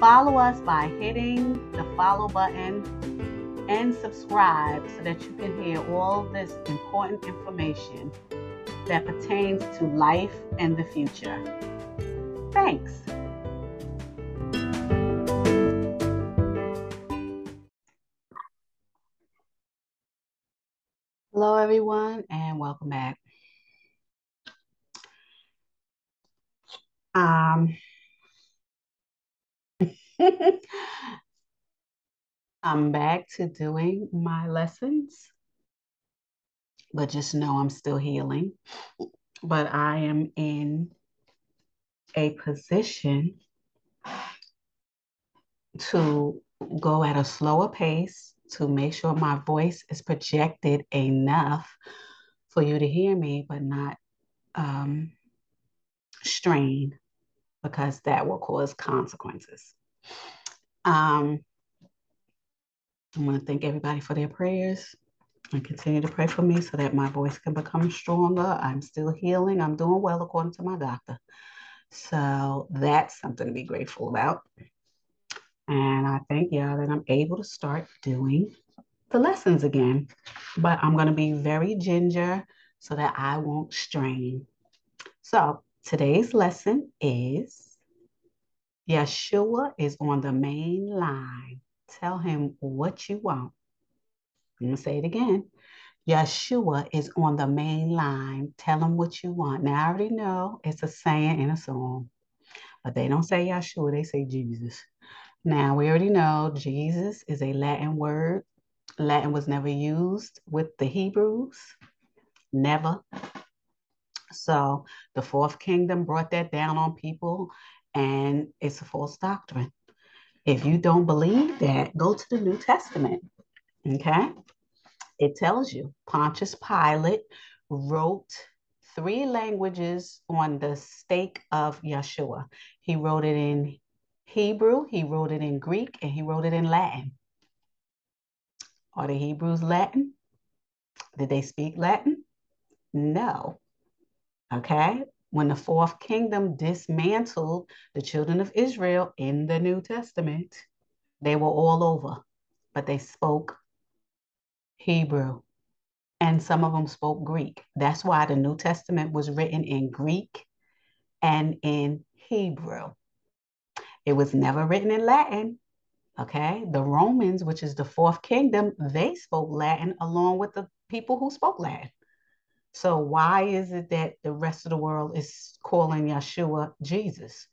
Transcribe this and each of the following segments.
Follow us by hitting the follow button and subscribe so that you can hear all this important information that pertains to life and the future. Thanks. Hello, everyone, and welcome back. Um, I'm back to doing my lessons, but just know I'm still healing. But I am in a position to go at a slower pace to make sure my voice is projected enough for you to hear me, but not um, strain because that will cause consequences. Um, I want to thank everybody for their prayers and continue to pray for me so that my voice can become stronger. I'm still healing. I'm doing well according to my doctor. So that's something to be grateful about. And I thank y'all that I'm able to start doing the lessons again. But I'm going to be very ginger so that I won't strain. So today's lesson is Yahusha is on the main line. Tell him what you want. I'm going to say it again. Yahusha is on the main line. Tell him what you want. Now, I already know it's a saying in a song, but they don't say Yahusha, they say Jesus. Now, we already know Jesus is a Latin word. Latin was never used with the Hebrews, never. So the fourth kingdom brought that down on people and it's a false doctrine. If you don't believe that, go to the New Testament. Okay? It tells you Pontius Pilate wrote three languages on the stake of Yahusha. He wrote it in Hebrew, he wrote it in Greek, and he wrote it in Latin. Are the Hebrews Latin? Did they speak Latin? No. Okay when the fourth kingdom dismantled the children of Israel in the New Testament, they were all over, but they spoke Hebrew. And some of them spoke Greek. That's why the New Testament was written in Greek and in Hebrew. It was never written in Latin. Okay. The Romans, which is the fourth kingdom, they spoke Latin along with the people who spoke Latin. So why is it that the rest of the world is calling Yahusha Jesus?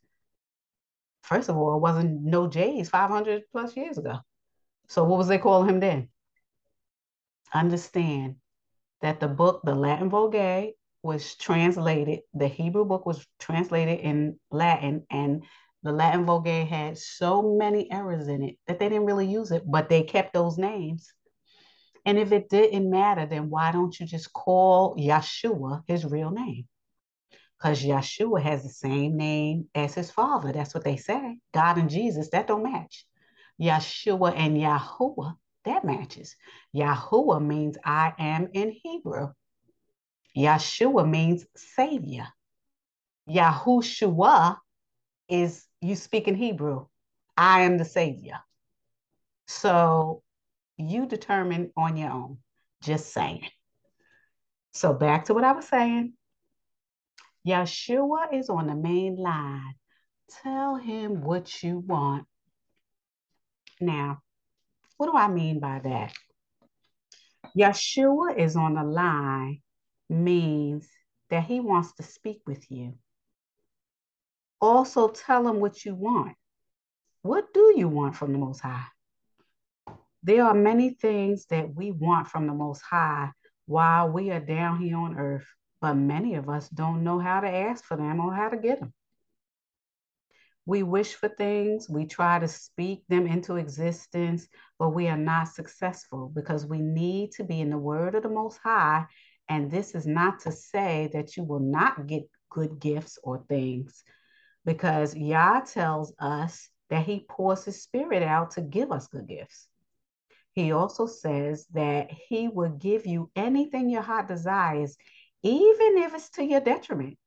First of all, it wasn't no J's 500 plus years ago. So what was they calling him then? Understand that the book, the Latin Vulgate, was translated, the Hebrew book was translated in Latin, and the Latin Vulgate had so many errors in it that they didn't really use it, but they kept those names and if it didn't matter, then why don't you just call Yahusha his real name? Because Yahusha has the same name as his father. That's what they say. God and Jesus, that don't match. Yahusha and Yahuwah, that matches. Yahuwah means I am in Hebrew. Yahusha means Savior. Yahushua is you speak in Hebrew. I am the Savior. So you determine on your own. Just saying. So back to what I was saying. Yahusha is on the main line. Tell him what you want. Now, what do I mean by that? Yahusha is on the line means that he wants to speak with you. Also, tell him what you want. What do you want from the Most High? There are many things that we want from the Most High while we are down here on earth, but many of us don't know how to ask for them or how to get them. We wish for things, we try to speak them into existence, but we are not successful because we need to be in the word of the Most High. And this is not to say that you will not get good gifts or things, because Yah tells us that He pours His Spirit out to give us good gifts. He also says that He will give you anything your heart desires, even if it's to your detriment.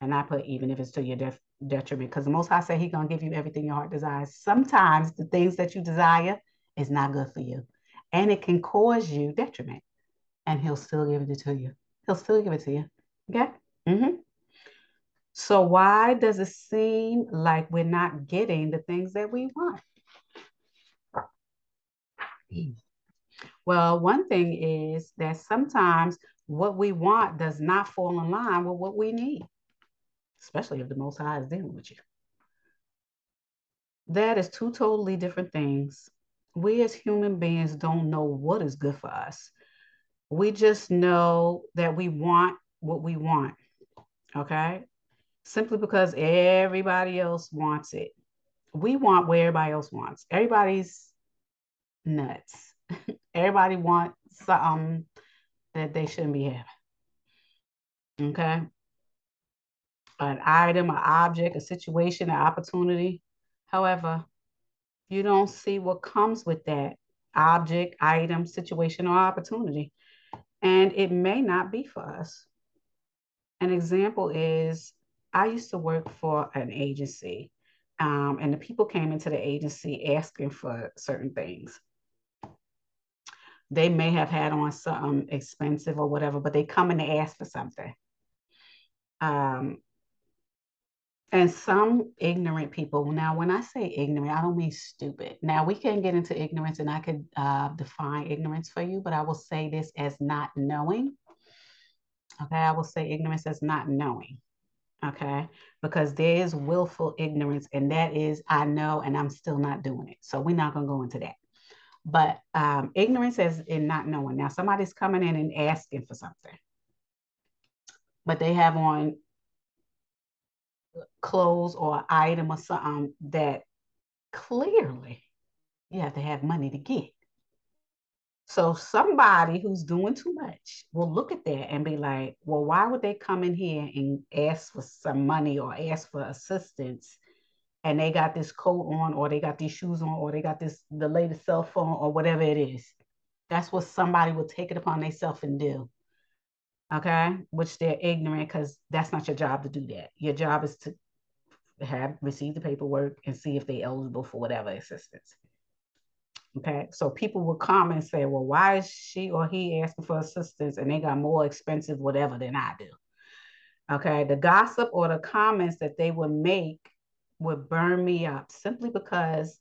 And I put even if it's to your def- detriment, because the Most High said He's gonna give you everything your heart desires. Sometimes the things that you desire is not good for you, and it can cause you detriment. And He'll still give it to you. He'll still give it to you. Okay. Mm-hmm. So why does it seem like we're not getting the things that we want? Well, one thing is that sometimes what we want does not fall in line with what we need, especially if the Most High is dealing with you. That is two totally different things. We as human beings don't know what is good for us. We just know that we want what we want. Okay. Simply because everybody else wants it. We want what everybody else wants. Everybody's nuts. Everybody wants something that they shouldn't be having. Okay. An item, an object, a situation, an opportunity. However, you don't see what comes with that object, item, situation, or opportunity. And it may not be for us. An example is I used to work for an agency, um, and the people came into the agency asking for certain things they may have had on something expensive or whatever, but they come and they ask for something. Um, and some ignorant people, now when I say ignorant, I don't mean stupid. Now we can get into ignorance and I could uh, define ignorance for you, but I will say this as not knowing. Okay, I will say ignorance as not knowing. Okay, because there is willful ignorance, and that is I know and I'm still not doing it. So we're not going to go into that. But um, ignorance is in not knowing. Now, somebody's coming in and asking for something, but they have on clothes or item or something that clearly you have to have money to get. So somebody who's doing too much will look at that and be like, well, why would they come in here and ask for some money or ask for assistance and they got this coat on or they got these shoes on or they got this the latest cell phone or whatever it is. That's what somebody will take it upon themselves and do okay? Which they're ignorant because that's not your job to do that. Your job is to have receive the paperwork and see if they're eligible for whatever assistance okay? So people will come and say well why is she or he asking for assistance and they got more expensive whatever than i do? Okay? The gossip or the comments that they would make would burn me up simply because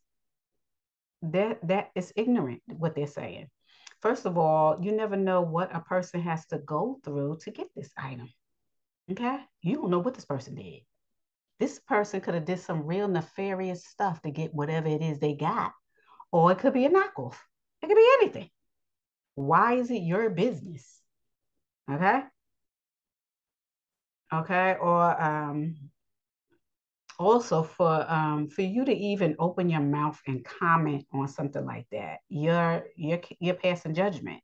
that that is ignorant what they're saying. First of all, you never know what a person has to go through to get this item. Okay? You don't know what this person did. This person could have did some real nefarious stuff to get whatever it is they got. Or it could be a knockoff. It could be anything. Why is it your business? Okay? Okay, or um also for um, for you to even open your mouth and comment on something like that, you're you're you're passing judgment,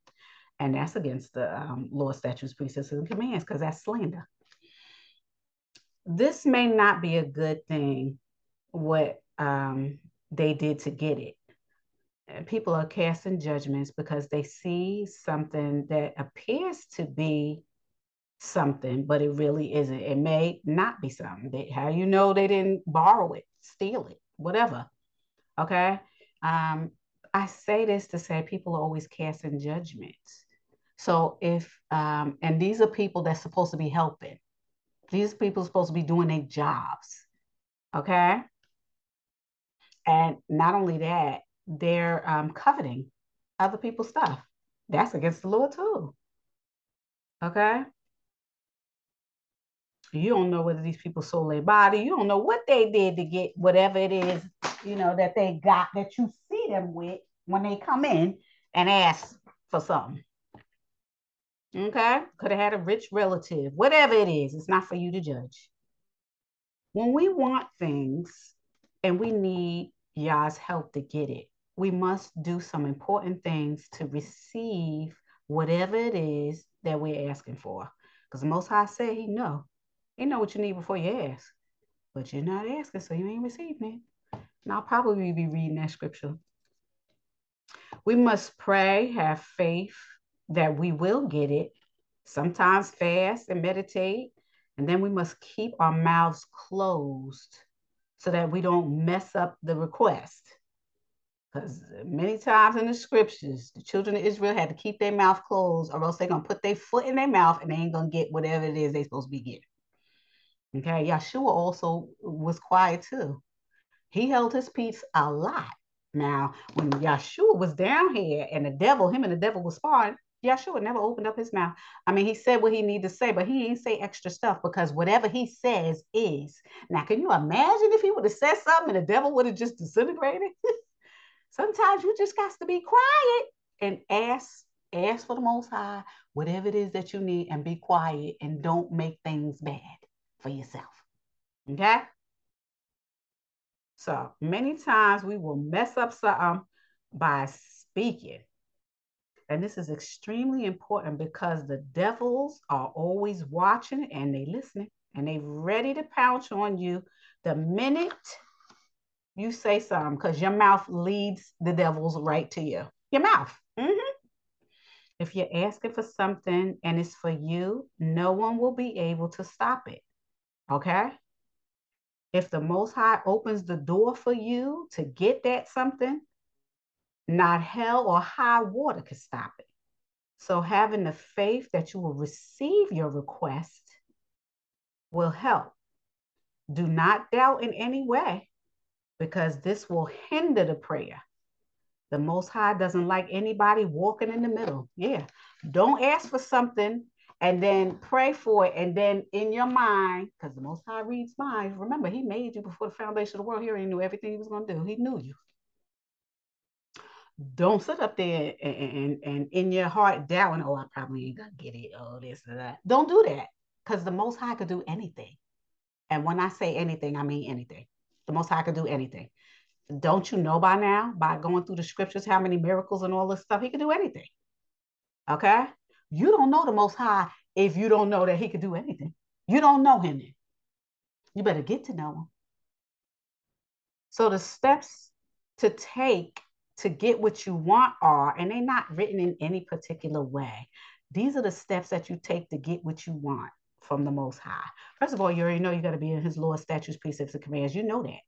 and that's against the um, law, statutes, precepts, and commands because that's slander. This may not be a good thing. What um, they did to get it. People are casting judgments because they see something that appears to be something, but it really isn't. It may not be something. They, how you know they didn't borrow it, steal it, whatever. Okay. Um, I say this to say people are always casting judgments. So if um, and these are people that's supposed to be helping. These people are supposed to be doing their jobs. Okay. And not only that, they're um, coveting other people's stuff. That's against the law too. Okay. You don't know whether these people sold their body. You don't know what they did to get whatever it is, you know, that they got that you see them with when they come in and ask for something. Okay? Could have had a rich relative. Whatever it is, it's not for you to judge. when we want things and we need Yah's help to get it, we must do some important things to receive whatever it is that we're asking for. Because the Most High said He know. He know what you need before you ask. But you're not asking, so you ain't receiving it. And I'll probably be reading that scripture. We must pray, have faith that we will get it. Sometimes fast and meditate. And then we must keep our mouths closed so that we don't mess up the request. Because many times in the scriptures, the children of Israel had to keep their mouth closed, or else they're to put their foot in their mouth and they ain't to get whatever it is they're supposed to be getting. Okay, Yahusha also was quiet too. He held his peace a lot. Now, when Yahusha was down here and the devil, him and the devil was sparring, Yahusha never opened up his mouth. I mean, he said what he needed to say, but he ain't say extra stuff because whatever he says is. Now, can you imagine if he would have said something and the devil would have just disintegrated? Sometimes you just got to be quiet and ask, ask for the most high, whatever it is that you need, and be quiet and don't make things bad for yourself. Okay? So many times we will mess up something by speaking. And this is extremely important because the devils are always watching and they listening and they ready to pounce on you the minute you say something because your mouth leads the devils right to you. Your mouth. Mm-hmm. If you're asking for something and it's for you, no one will be able to stop it. Okay? If the Most High opens the door for you to get that something, not hell or high water can stop it. So, having the faith that you will receive your request will help. Do not doubt in any way because this will hinder the prayer. The Most High doesn't like anybody walking in the middle. Yeah. Don't ask for something and then pray for it. And then in your mind, because the Most High reads minds, remember, He made you before the foundation of the world. He already knew everything He was going to do. He knew you. Don't sit up there and, and, and in your heart doubting, oh, I probably ain't going to get it, oh, this or that. Don't do that because the Most High could do anything. And when I say anything, I mean anything. The Most High could do anything. Don't you know by now, by going through the scriptures, how many miracles and all this stuff? He could do anything. Okay? You don't know the Most High if you don't know that He could do anything. You don't know Him. Then. You better get to know Him. So the steps to take to get what you want are, and they're not written in any particular way. These are the steps that you take to get what you want from the Most High. First of all, you already know you got to be in His laws, statutes, precepts, and commands. You know that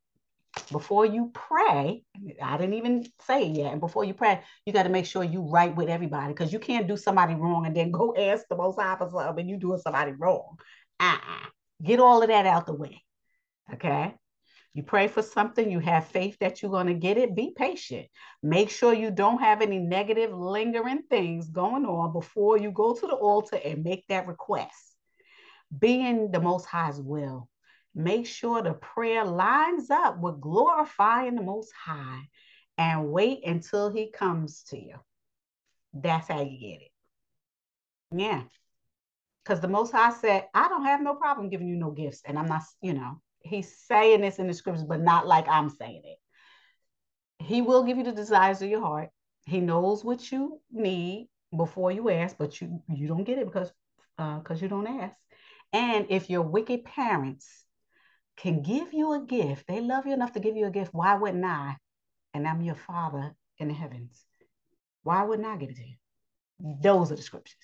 before you pray, I didn't even say it yet. And before you pray, you got to make sure you right with everybody because you can't do somebody wrong and then go ask the most high for something and you doing somebody wrong. Uh-uh. Get all of that out the way. Okay. You pray for something, you have faith that you're going to get it. Be patient. Make sure you don't have any negative, lingering things going on before you go to the altar and make that request. Being the Most High's will Make sure the prayer lines up with glorifying the Most High and wait until He comes to you. That's how you get it. Yeah. Because the Most High said, I don't have no problem giving you no gifts. And I'm not, you know, He's saying this in the scriptures, but not like I'm saying it. He will give you the desires of your heart. He knows what you need before you ask, but you you don't get it because because uh, you don't ask. And if your wicked parents can give you a gift, they love you enough to give you a gift, why wouldn't I? And I'm your father in the heavens. Why wouldn't I give it to you? Those are the scriptures.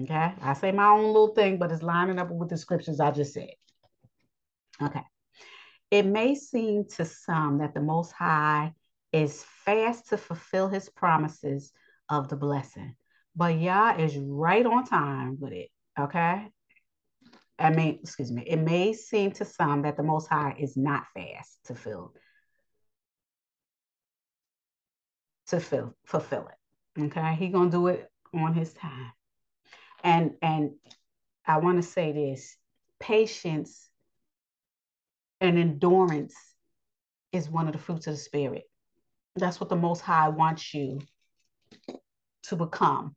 Okay. I say my own little thing, but it's lining up with the scriptures I just said. Okay. It may seem to some that the Most High is fast to fulfill his promises of the blessing, but Yah is right on time with it. Okay. I mean, excuse me, it may seem to some that the Most High is not fast to fill, to fill, fulfill it. Okay, He gonna do it on His time, and and I want to say this: patience and endurance is one of the fruits of the Spirit. That's what the Most High wants you to become.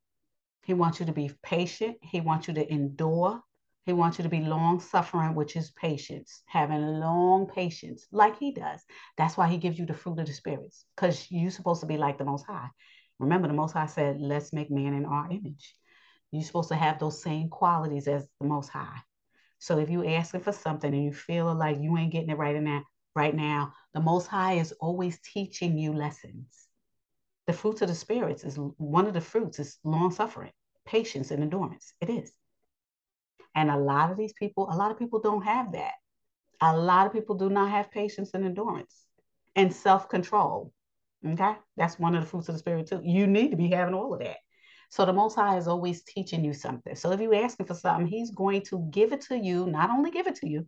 He wants you to be patient. He wants you to endure He wants you to be long suffering, which is patience, having long patience, like he does. That's why he gives you the fruit of the spirits, because you're supposed to be like the Most High. Remember, the Most High said, Let's make man in our image. You're supposed to have those same qualities as the Most High. So if you're asking for something and you feel like you ain't getting it right in that right now, the Most High is always teaching you lessons. The fruits of the spirits is one of the fruits is long suffering, patience, and endurance. It is. And a lot of these people, a lot of people don't have that. A lot of people do not have patience and endurance and self control. Okay. That's one of the fruits of the spirit, too. You need to be having all of that. So the Most High is always teaching you something. So if you're asking for something, He's going to give it to you, not only give it to you,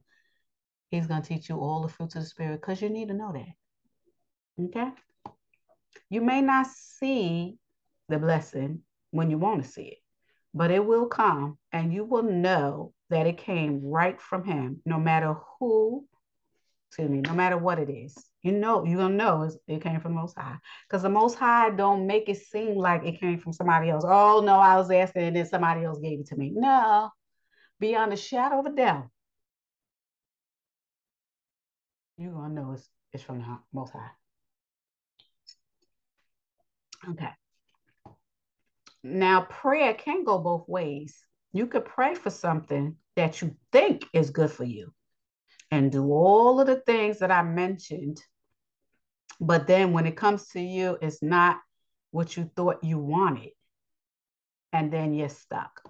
He's going to teach you all the fruits of the Spirit because you need to know that. Okay? You may not see the blessing when you want to see it, but it will come and you will know that it came right from him, no matter who, excuse me, no matter what it is. You know, you're gonna know it came from the Most High. Because the Most High don't make it seem like it came from somebody else. Oh no, I was asking and then somebody else gave it to me. No, beyond a shadow of a doubt, you're gonna know it's, it's from the Most High. Okay. Now, prayer can go both ways. You could pray for something that you think is good for you and do all of the things that I mentioned. But then when it comes to you, it's not what you thought you wanted. And then you're stuck.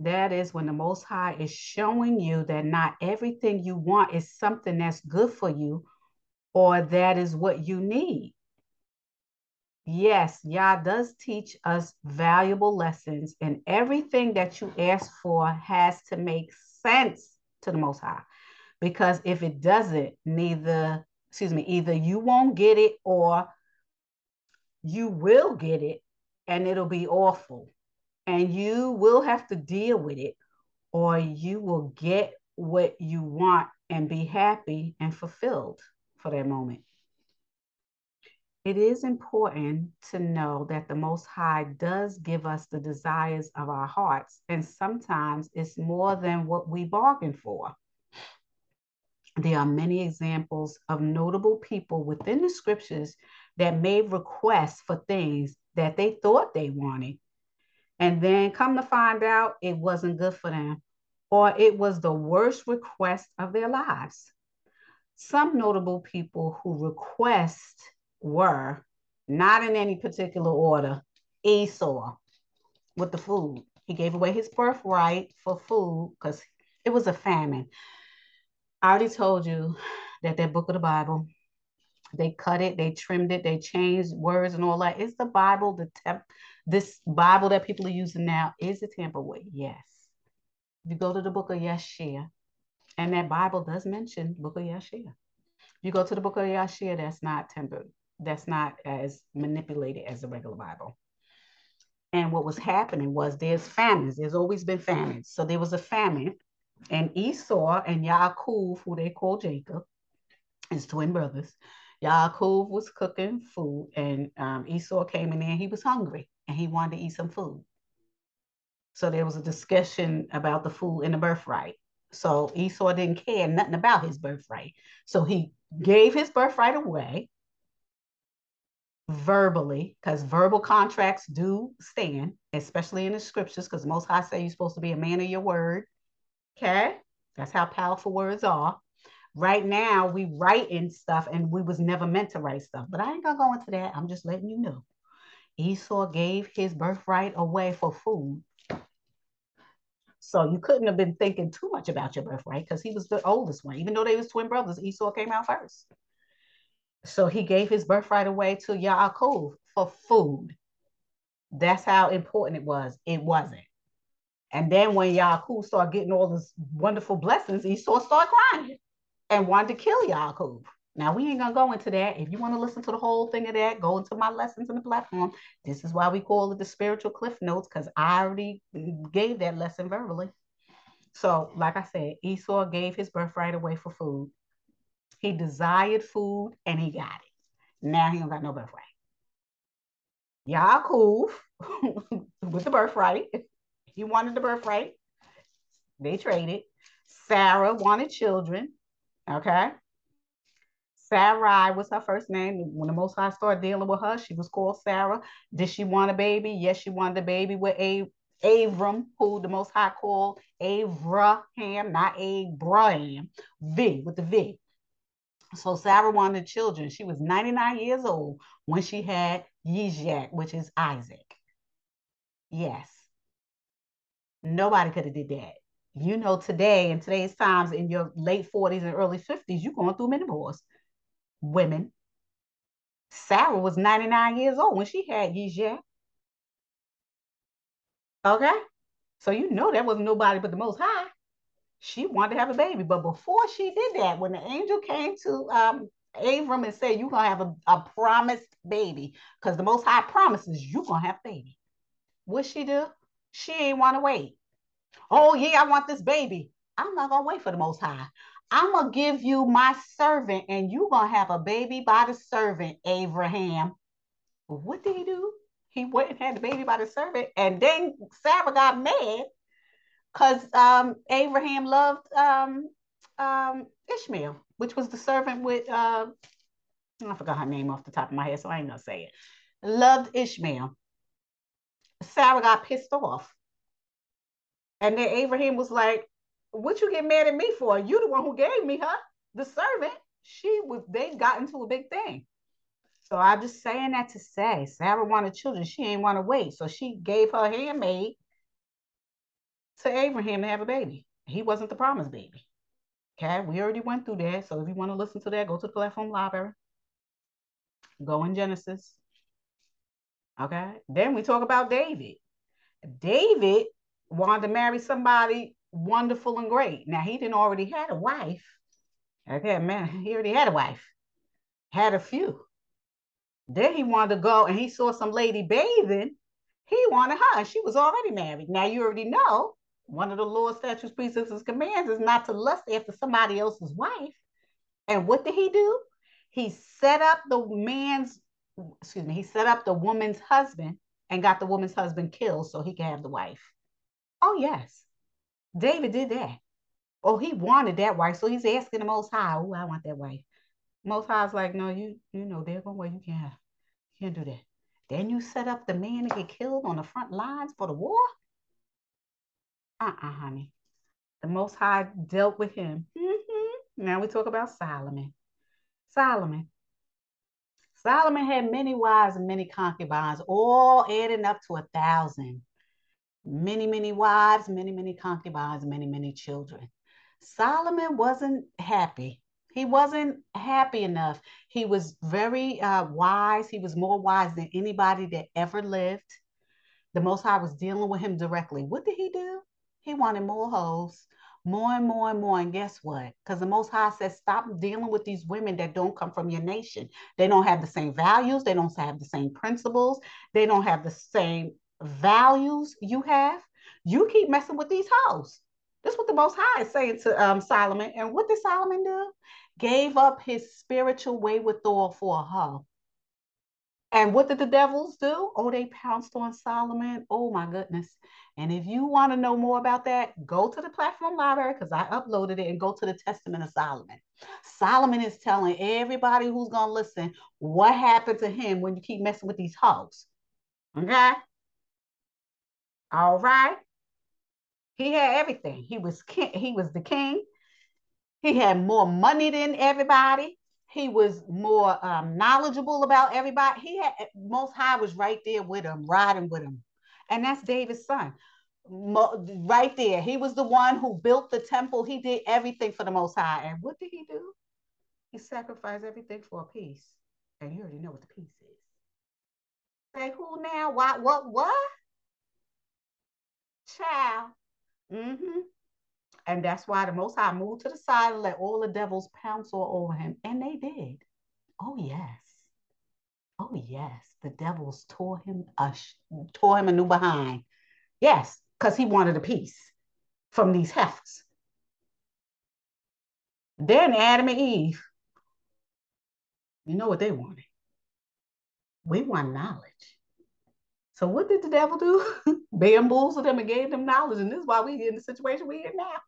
That is when the Most High is showing you that not everything you want is something that's good for you or that is what you need yes, Yah does teach us valuable lessons, and everything that you ask for has to make sense to the Most High. Because if it doesn't, neither, excuse me, either you won't get it or you will get it and it'll be awful. And you will have to deal with it, or you will get what you want and be happy and fulfilled for that moment. It is important to know that the Most High does give us the desires of our hearts, and sometimes it's more than what we bargain for. There are many examples of notable people within the scriptures that made requests for things that they thought they wanted, and then come to find out it wasn't good for them, or it was the worst request of their lives. Some notable people who request were not in any particular order Esau with the food. He gave away his birthright for food because it was a famine. I already told you that that book of the Bible, they cut it, they trimmed it, they changed words and all that. Is the Bible the temp? This Bible that people are using now is it tampered with? Yes. If you go to the book of Yeshua, and that Bible does mention book of Yeshua. You go to the book of Yeshua, that's not tempered that's not as manipulated as the regular Bible. And what was happening was there's famines. There's always been famines. So there was a famine, and Esau and Yaakov, who they call Jacob, his twin brothers, Yaakov was cooking food, and um, Esau came in there. He was hungry and he wanted to eat some food. So there was a discussion about the food and the birthright. So Esau didn't care nothing about his birthright. So he gave his birthright away verbally, because verbal contracts do stand, especially in the scriptures, because most high say you're supposed to be a man of your word. Okay, that's how powerful words are. Right now, we write in stuff, and we was never meant to write stuff. But I ain't gonna go into that. I'm just letting you know. Esau gave his birthright away for food. So you couldn't have been thinking too much about your birthright because he was the oldest one. Even though they was twin brothers, Esau came out first. So he gave his birthright away to Yaakov for food. That's how important it was. It wasn't. And then when Yaakov started getting all these wonderful blessings, Esau started crying and wanted to kill Yaakov. Now we ain't gonna go into that. If you want to listen to the whole thing of that, go into my lessons in the platform. This is why we call it the spiritual cliff notes, because I already gave that lesson verbally. So, like I said, Esau gave his birthright away for food. He desired food and he got it. Now he don't got no birthright. Y'all Yaakov with the birthright. He wanted the birthright. They traded. Sarah wanted children. Okay. Sarai was her first name. When the Most High started dealing with her, she was called Sarah. Did she want a baby? Yes, she wanted a baby with a Abram, who the Most High called Abraham, not Abraham, V with the V. So Sarah wanted children. She was 99 years old when she had Yishak, which is Isaac. Yes. Nobody could have did that. You know, today in today's times, in your late 40s and early 50s, you're going through menopause. Women. Sarah was 99 years old when she had Yishak. Okay. So you know that wasn't nobody but the most high. She wanted to have a baby. But before she did that, when the angel came to um Abram and said, You're gonna have a, a promised baby, because the most high promises you're gonna have a baby. What she do? She ain't want to wait. Oh, yeah, I want this baby. I'm not gonna wait for the most high. I'm gonna give you my servant, and you're gonna have a baby by the servant, Abraham. What did he do? he went and had the baby by the servant, and then Sarah got mad because um, Abraham loved um, um, Ishmael, which was the servant with uh, I forgot her name off the top of my head, so I ain't gonna say it. Loved Ishmael. Sarah got pissed off, and then Abraham was like, "What you get mad at me for? You the one who gave me her, the servant." She was. They got into a big thing. So I'm just saying that to say Sarah wanted children. She ain't want to wait. So she gave her handmaid to Abraham to have a baby. He wasn't the promised baby. Okay, we already went through that. So if you want to listen to that, go to the platform library. Go in Genesis. Okay. Then we talk about David. David wanted to marry somebody wonderful and great. Now he didn't already had a wife. Okay, man, he already had a wife. Had a few. Then he wanted to go and he saw some lady bathing. He wanted her. She was already married. Now you already know one of the Lord's statutes, precepts, and commands is not to lust after somebody else's wife. And what did he do? He set up the man's, excuse me, he set up the woman's husband and got the woman's husband killed so he could have the wife. Oh, yes. David did that. Oh, he wanted that wife. So he's asking the most high, oh, I want that wife. Most High's like, no, you you know, there's no way you can't you can't do that. Then you set up the man to get killed on the front lines for the war. Uh-uh, honey. The Most High dealt with him. Mm-hmm. Now we talk about Solomon. Solomon. Solomon had many wives and many concubines, all adding up to a thousand. Many, many wives, many, many concubines, many, many children. Solomon wasn't happy he wasn't happy enough. He was very uh, wise. He was more wise than anybody that ever lived. The Most High was dealing with him directly. What did he do? He wanted more hoes, more and more and more. And guess what? Because the Most High says, stop dealing with these women that don't come from your nation. They don't have the same values. They don't have the same principles. They don't have the same values you have. You keep messing with these hoes. That's what the Most High is saying to um, Solomon. And what did Solomon do? gave up his spiritual wherewithal for a hoe. And what did the devils do? Oh, they pounced on Solomon. Oh my goodness. And if you want to know more about that, go to the platform library because I uploaded it and go to the Testament of Solomon. Solomon is telling everybody who's going to listen what happened to him when you keep messing with these hogs. Okay? All right. He had everything. He was king, he was the king. He had more money than everybody. He was more um, knowledgeable about everybody. He had Most High was right there with him, riding with him, and that's David's son. Right there, he was the one who built the temple. He did everything for the Most High. And what did he do? He sacrificed everything for a peace. And you already know what the peace is. Say who now? What? What? What? Child. Mm-hmm. And that's why the Most High moved to the side and let all the devils pounce all over him. And they did. Oh, yes. Oh, yes. The devils tore him, uh, tore him a new behind. Yes, because he wanted a piece from these heifers. Then Adam and Eve, you know what they wanted? We want knowledge. So what did the devil do? Bamboozled them and gave them knowledge. And this is why we in the situation we in now.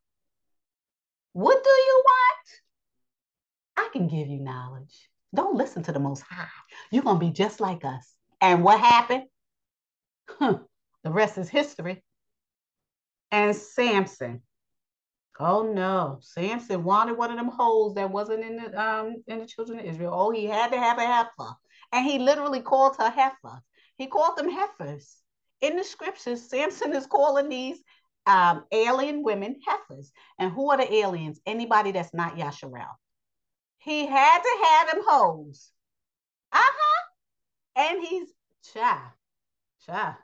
What do you want? I can give you knowledge. Don't listen to the most high. You're gonna be just like us. And what happened? Huh. The rest is history. And Samson. Oh no, Samson wanted one of them holes that wasn't in the um in the children of Israel. Oh, he had to have a heifer. And he literally called her heifer. He called them heifers. In the scriptures, Samson is calling these um, alien women heifers. And who are the aliens? Anybody that's not Yasharel. He had to have them hoes. Uh-huh. And he's cha, cha.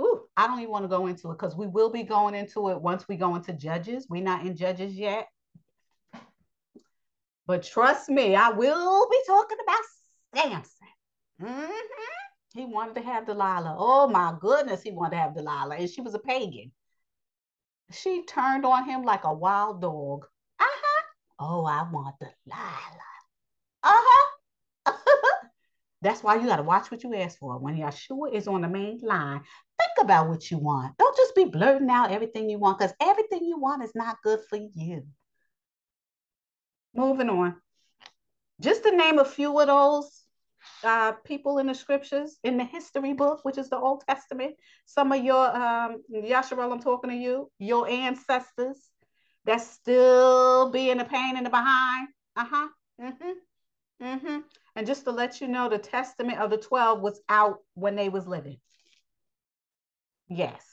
Ooh, I don't even want to go into it because we will be going into it once we go into judges. We're not in judges yet. But trust me, I will be talking about Samson. Mm-hmm. He wanted to have Delilah. Oh my goodness, he wanted to have Delilah. And she was a pagan. She turned on him like a wild dog. Uh-huh. Oh, I want Delilah. Uh-huh. That's why you got to watch what you ask for. When Yahusha is on the main line, think about what you want. Don't just be blurting out everything you want because everything you want is not good for you. Moving on. Just to name a few of those uh, people in the scriptures, in the history book, which is the Old Testament, some of your, um, Yasharel, I'm talking to you, your ancestors that still being a pain in the behind. Uh-huh. Mm-hmm. Mm-hmm. And just to let you know, the testament of the 12 was out when they was living. Yes,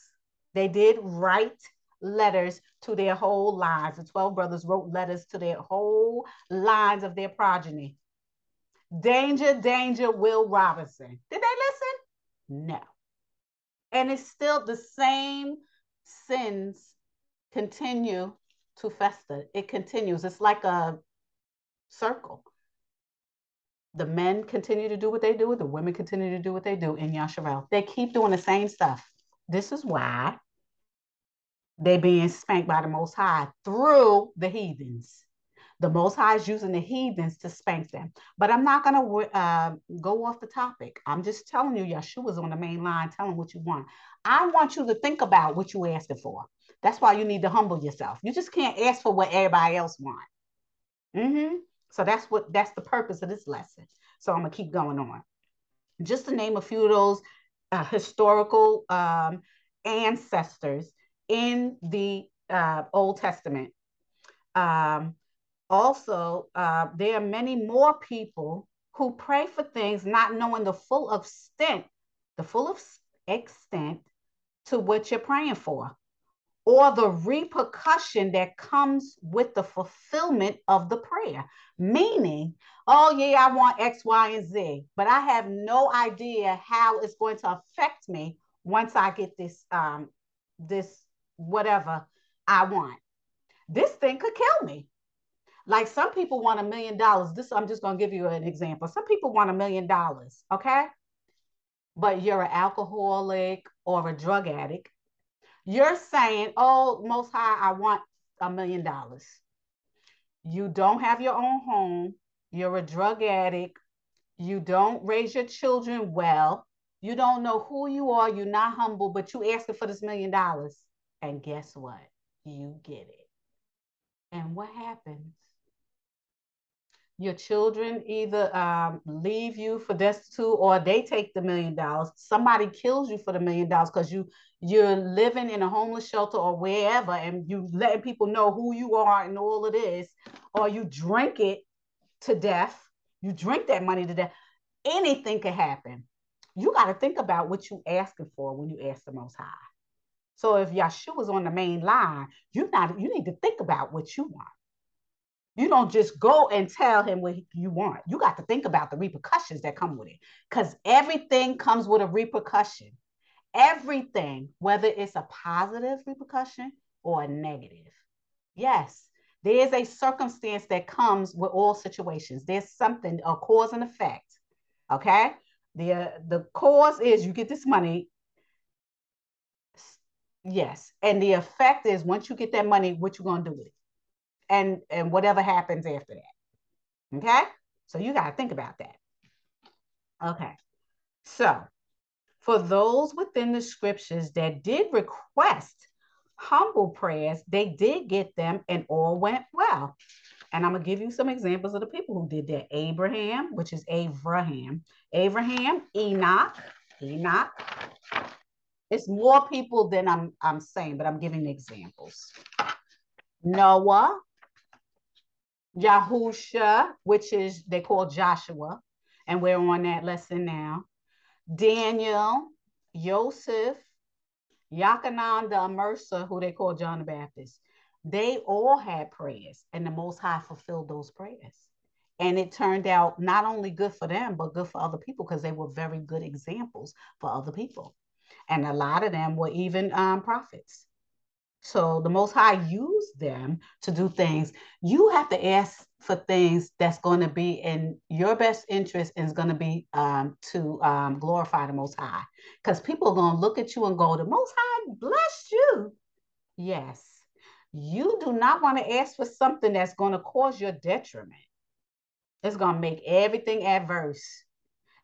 they did write letters to their whole lives. The 12 brothers wrote letters to their whole lines of their progeny. Danger, danger, Will Robinson. Did they listen? No. And it's still the same sins continue to fester. It continues. It's like a circle. The men continue to do what they do, the women continue to do what they do in Yasharel. They keep doing the same stuff. This is why they're being spanked by the Most High through the heathens. The Most High is using the heathens to spank them. But I'm not going to uh, go off the topic. I'm just telling you, Yahusha's on the main line telling what you want. I want you to think about what you're asking for. That's why you need to humble yourself. You just can't ask for what everybody else wants. Mm-hmm. So that's what that's the purpose of this lesson. So I'm gonna keep going on. Just to name a few of those uh, historical um, ancestors in the uh, Old Testament. Um, also, uh, there are many more people who pray for things not knowing the full extent, the full extent to what you're praying for, or the repercussion that comes with the fulfillment of the prayer. Meaning, oh yeah, I want X, Y, and Z, but I have no idea how it's going to affect me once I get this um this whatever I want. This thing could kill me. Like some people want a million dollars. This I'm just gonna give you an example. Some people want a million dollars, okay? But you're an alcoholic or a drug addict. You're saying, oh, most high, I want a million dollars. You don't have your own home. You're a drug addict. You don't raise your children well. You don't know who you are. You're not humble, but you asking for this million dollars. And guess what? You get it. And what happens? Your children either um, leave you for destitute or they take the million dollars. Somebody kills you for the million dollars because you you're living in a homeless shelter or wherever and you letting people know who you are and all of this or you drink it to death. You drink that money to death. Anything could happen. You got to think about what you asking for when you ask the most high. So if Yahusha is on the main line you not you need to think about what you want you don't just go and tell him what you want. You got to think about the repercussions that come with it because everything comes with a repercussion. Everything, whether it's a positive repercussion or a negative. Yes, there is a circumstance that comes with all situations. There's something, a cause and effect. Okay. The, the cause is you get this money. Yes. And the effect is once you get that money, what you going to do with it? And and whatever happens after that. Mm-hmm. Okay? So you got to think about that. Okay. So, For those within the scriptures that did request humble prayers, they did get them and all went well. And I'm going to give you some examples of the people who did that. Abraham, which is Abraham. Abraham, Enoch, Enoch. It's more people than I'm, I'm saying, but I'm giving examples. Noah, Yahusha, which is they call Joshua, and we're on that lesson now. Daniel, Joseph, Yachanan the Immerser, who they call John the Baptist. They all had prayers, and the Most High fulfilled those prayers. And it turned out not only good for them, but good for other people because they were very good examples for other people. And a lot of them were even um, prophets. So the Most High used them to do things. You have to ask for things that's going to be in your best interest and is going to be um, to um, glorify the Most High. Because people are going to look at you and go, The Most High blessed you. Yes. You do not want to ask for something that's going to cause your detriment. It's going to make everything adverse.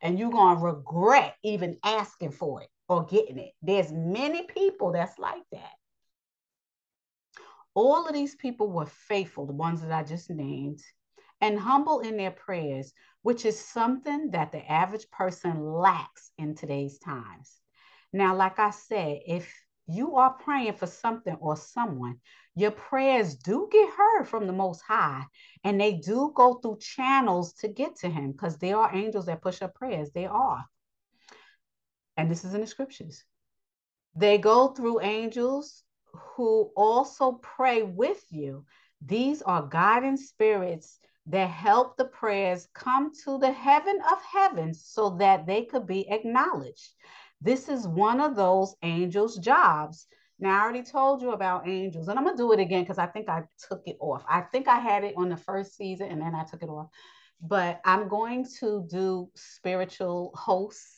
And you're going to regret even asking for it or getting it. There's many people that's like that. All of these people were faithful, the ones that I just named, and humble in their prayers, which is something that the average person lacks in today's times. Now, like I said, if you are praying for something or someone, your prayers do get heard from the Most High, and they do go through channels to get to Him because there are angels that push up prayers. They are. And this is in the scriptures. They go through angels who also pray with you. These are guiding spirits that help the prayers come to the heaven of heavens so that they could be acknowledged. This is one of those angels' jobs. Now, I already told you about angels, and I'm going to do it again because I think I took it off. I think I had it on the first season and then I took it off. But I'm going to do spiritual hosts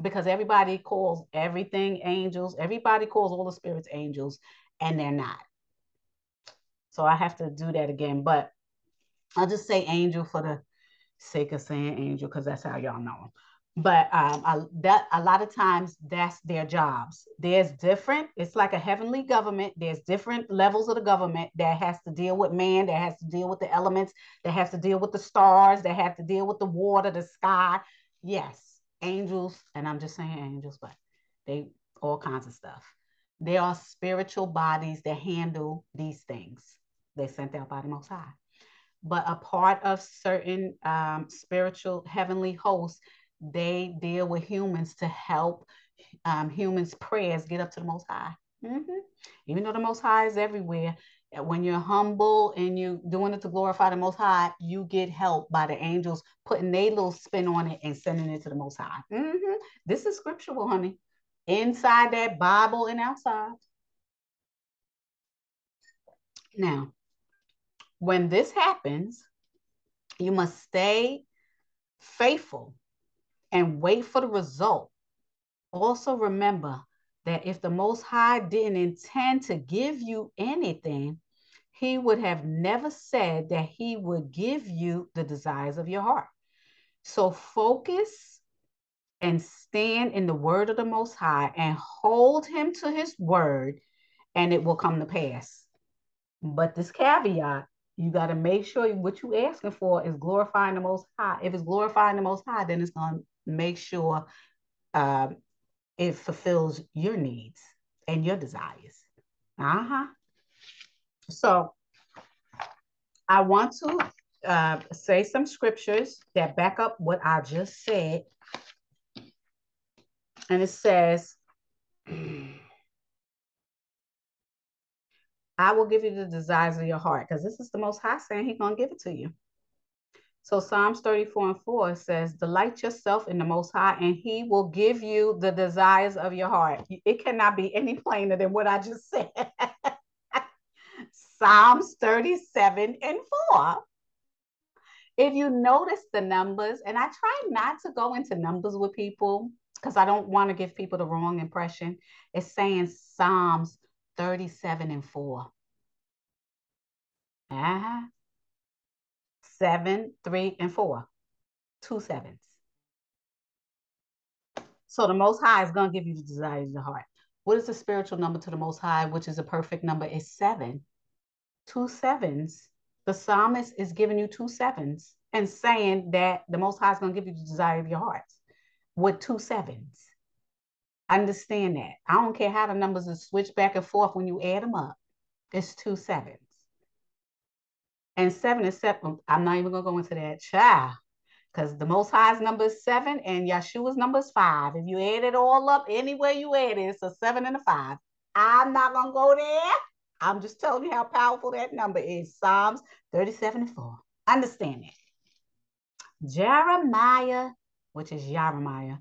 because everybody calls everything angels. Everybody calls all the spirits angels, and they're not. So I have to do that again. But I'll just say angel for the sake of saying angel because that's how y'all know them. But um, I, that a lot of times that's their jobs. There's different. It's like a heavenly government. There's different levels of the government that has to deal with man, that has to deal with the elements, that has to deal with the stars, that have to deal with the water, the sky. Yes, angels, and I'm just saying angels, but they all kinds of stuff. They are spiritual bodies that handle these things. They sent out by the Most High. But a part of certain um, spiritual heavenly hosts, they deal with humans to help um, humans' prayers get up to the Most High. Mm-hmm. Even though the Most High is everywhere, when you're humble and you're doing it to glorify the most high you get help by the angels putting their little spin on it and sending it to the most high. Mm-hmm. this is scriptural honey. Inside that bible and outside. Now when this happens you must stay faithful and wait for the result. Also remember that if the Most High didn't intend to give you anything, he would have never said that he would give you the desires of your heart. So focus and stand in the word of the Most High and hold him to his word, and it will come to pass. But this caveat, you got to make sure what you're asking for is glorifying the Most High. If it's glorifying the Most High, then it's going to make sure um, it fulfills your needs and your desires. Uh huh. So I want to uh, say some scriptures that back up what I just said. And it says, I will give you the desires of your heart because this is the most high saying he's going to give it to you. So Psalms 34 and 4 says, Delight yourself in the Most High, and He will give you the desires of your heart. It cannot be any plainer than what I just said. Psalms 37 and 4. If you notice the numbers, and I try not to go into numbers with people because I don't want to give people the wrong impression, it's saying Psalms 37 and 4. Uh-huh seven, three, and four. Two sevens. So the Most High is going to give you the desires of your heart. What is the spiritual number to the Most High, which is a perfect number? Is seven. Two sevens. The psalmist is giving you two sevens and saying that the Most High is going to give you the desire of your heart with two sevens. Understand that. I don't care how the numbers are switched back and forth when you add them up. It's two sevens. And seven is seven. Oh, I'm not even going to go into that. Child because the Most High's number is seven and Yahusha's number is five. If you add it all up, anywhere you add it, it's a seven and a five. I'm not going to go there. I'm just telling you how powerful that number is. Psalms 37 and 4. Understand it. Jeremiah, which is Jeremiah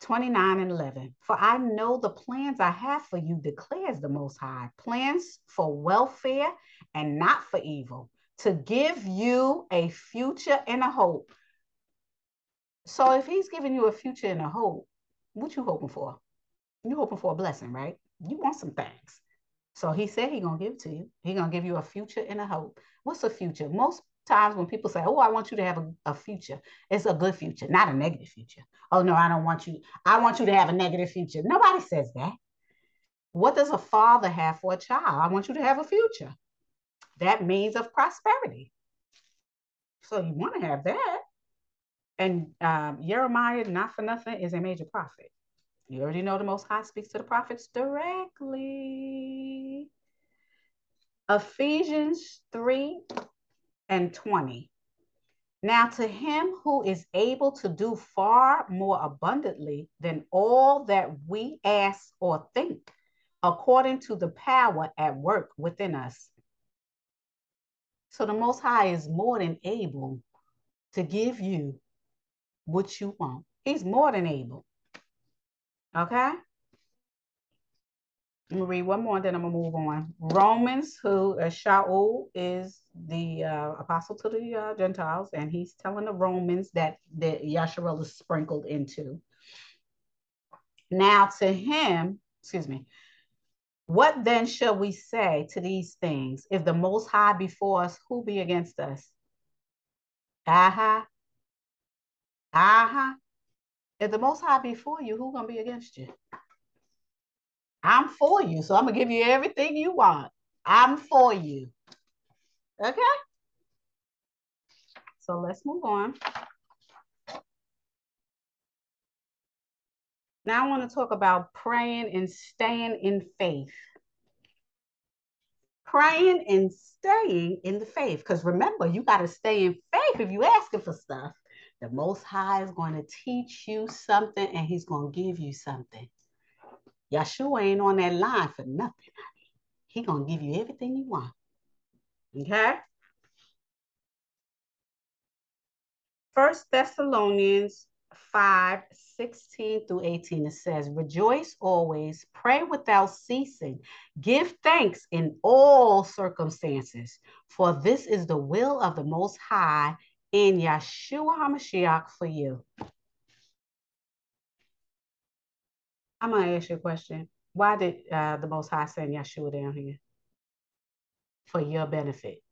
29 and 11. For I know the plans I have for you, declares the Most High plans for welfare and not for evil, to give you a future and a hope. So if he's giving you a future and a hope, what you hoping for? You hoping for a blessing, right? You want some things. So he said he gonna give it to you. He gonna give you a future and a hope. What's a future? Most times when people say, "Oh, I want you to have a, a future," it's a good future, not a negative future. Oh no, I don't want you. I want you to have a negative future. Nobody says that. What does a father have for a child? I want you to have a future. That means of prosperity. So you want to have that. And um, Jeremiah, not for nothing, is a major prophet. You already know the Most High speaks to the prophets directly. Ephesians 3 and 20. Now, to him who is able to do far more abundantly than all that we ask or think, according to the power at work within us. So, the Most High is more than able to give you what you want. He's more than able. Okay? I'm gonna read one more, then I'm gonna move on. Romans, who uh, Shaul is the uh, apostle to the uh, Gentiles, and he's telling the Romans that that Yasharel is sprinkled into. Now to him, excuse me, what then shall we say to these things? If the Most High before us, who be against us? Aha, uh-huh. If the most high be for you, who gonna be against you? I'm for you, so I'm gonna give you everything you want. I'm for you. Okay? So let's move on. Now I want to talk about praying and staying in faith. Praying and staying in the faith. Because remember, you got to stay in faith if you asking for stuff. The Most High is going to teach you something and He's going to give you something. Yahusha ain't on that line for nothing. He going to give you everything you want. Okay? First Thessalonians 5 16 through 18, it says, Rejoice always, pray without ceasing, give thanks in all circumstances, for this is the will of the Most High in Yahusha HaMashiach for you. I'm going to ask you a question. Why did uh, the Most High send Yahusha down here? For your benefit.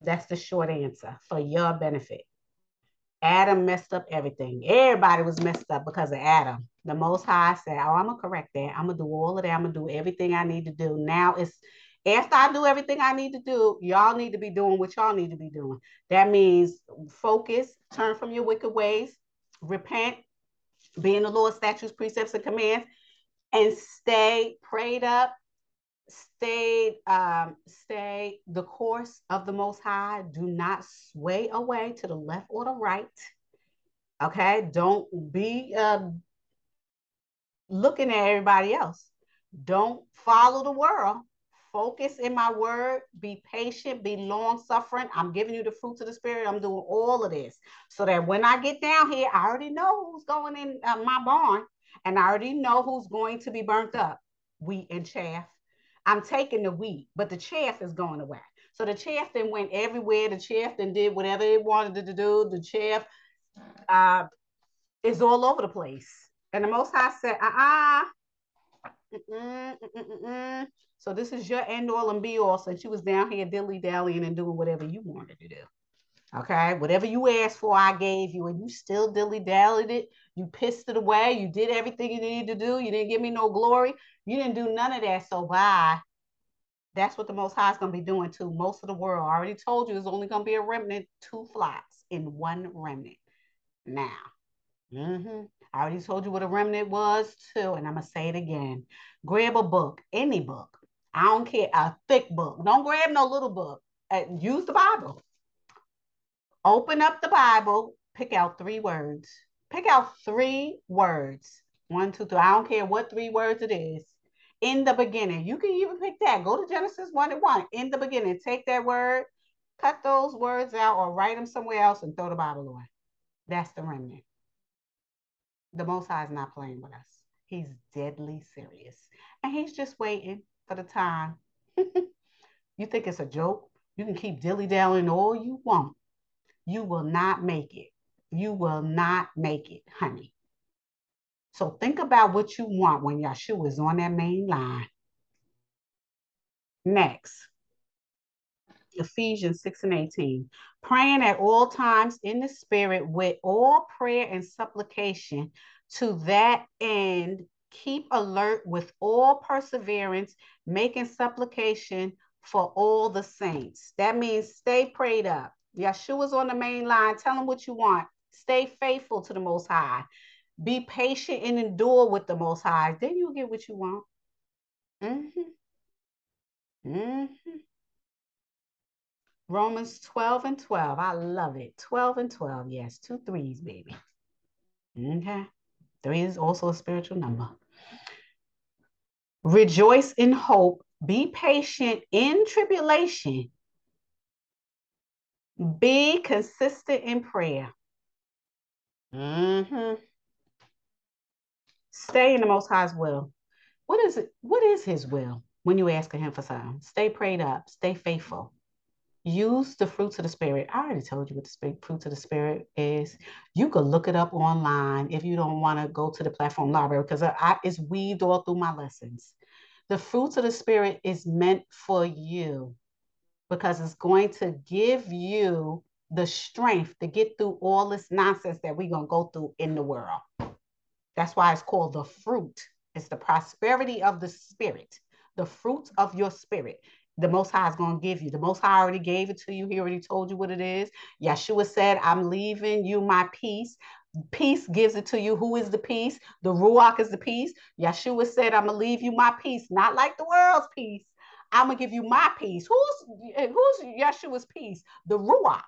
That's the short answer. For your benefit. Adam messed up everything. Everybody was messed up because of Adam. The Most High said, Oh, I'm going to correct that. I'm going to do all of that. I'm going to do everything I need to do. Now it's after I do everything I need to do, y'all need to be doing what y'all need to be doing. That means focus, turn from your wicked ways, repent, be in the Lord's statutes, precepts, and commands, and stay prayed up, stay, um, stay the course of the Most High. Do not sway away to the left or the right. Okay, don't be uh, looking at everybody else. Don't follow the world focus in my word, be patient, be long suffering. I'm giving you the fruits of the spirit. I'm doing all of this so that when I get down here, I already know who's going in uh, my barn and I already know who's going to be burnt up wheat and chaff. I'm taking the wheat, but the chaff is going away. So the chaff then went everywhere. The chaff then did whatever it wanted to do. The chaff uh, is all over the place. And the Most High said, uh uh so this is your end all and be all since you was down here dilly dallying and doing whatever you wanted to do. Okay, whatever you asked for, I gave you, and you still dilly dallied it. You pissed it away. You did everything you needed to do. You didn't give me no glory. You didn't do none of that. So why? That's what the Most High is going to be doing to most of the world. I already told you it's only going to be a remnant, two flocks in one remnant. Now, mm-hmm. I already told you what a remnant was too, and I'm going to say it again. Grab a book, any book. I don't care, a thick book. Don't grab no little book. Uh, use the Bible Open up the Bible, pick out three words. Pick out three words. One, two, three. I don't care what three words it is. In the beginning. You can even pick that. Go to Genesis 1 and 1. In the beginning. Take that word, cut those words out, or write them somewhere else and throw the Bible away. That's the remnant. The Most High is not playing with us. He's deadly serious. And he's just waiting for the time. you think it's a joke? You can keep dilly dallying all you want you will not make it. You will not make it, honey. So think about what you want when Yahusha is on that main line. Next, Ephesians 6 and 18. Praying at all times in the spirit with all prayer and supplication. To that end, keep alert with all perseverance, making supplication for all the saints. That means stay prayed up. Yahusha's on the main line. Tell him what you want. Stay faithful to the Most High. Be patient and endure with the Most High. Then you'll get what you want. Mm-hmm. Mm-hmm. Romans 12 and 12. I love it. 12 and 12. Yes, two threes, baby. Okay. Three is also a spiritual number. Rejoice in hope. Be patient in tribulation be consistent in prayer. Mm-hmm. Stay in the Most High's will. What is it? What is His will when you ask Him for something? Stay prayed up. Stay faithful. Use the fruits of the Spirit. I already told you what the fruits of the Spirit is. You could look it up online if you don't want to go to the platform library because I, it's weaved all through my lessons. The fruits of the Spirit is meant for you because it's going to give you the strength to get through all this nonsense that we're going to go through in the world. That's why it's called the fruit. It's the prosperity of the spirit, the fruit of your spirit. The Most High is going to give you. The Most High already gave it to you. He already told you what it is. Yahusha said, I'm leaving you my peace. Peace gives it to you. Who is the peace? The Ruach is the peace. Yahusha said, I'm going to leave you my peace, not like the world's peace, I'm gonna give you my peace. Who's who's Yahusha's peace? The Ruach.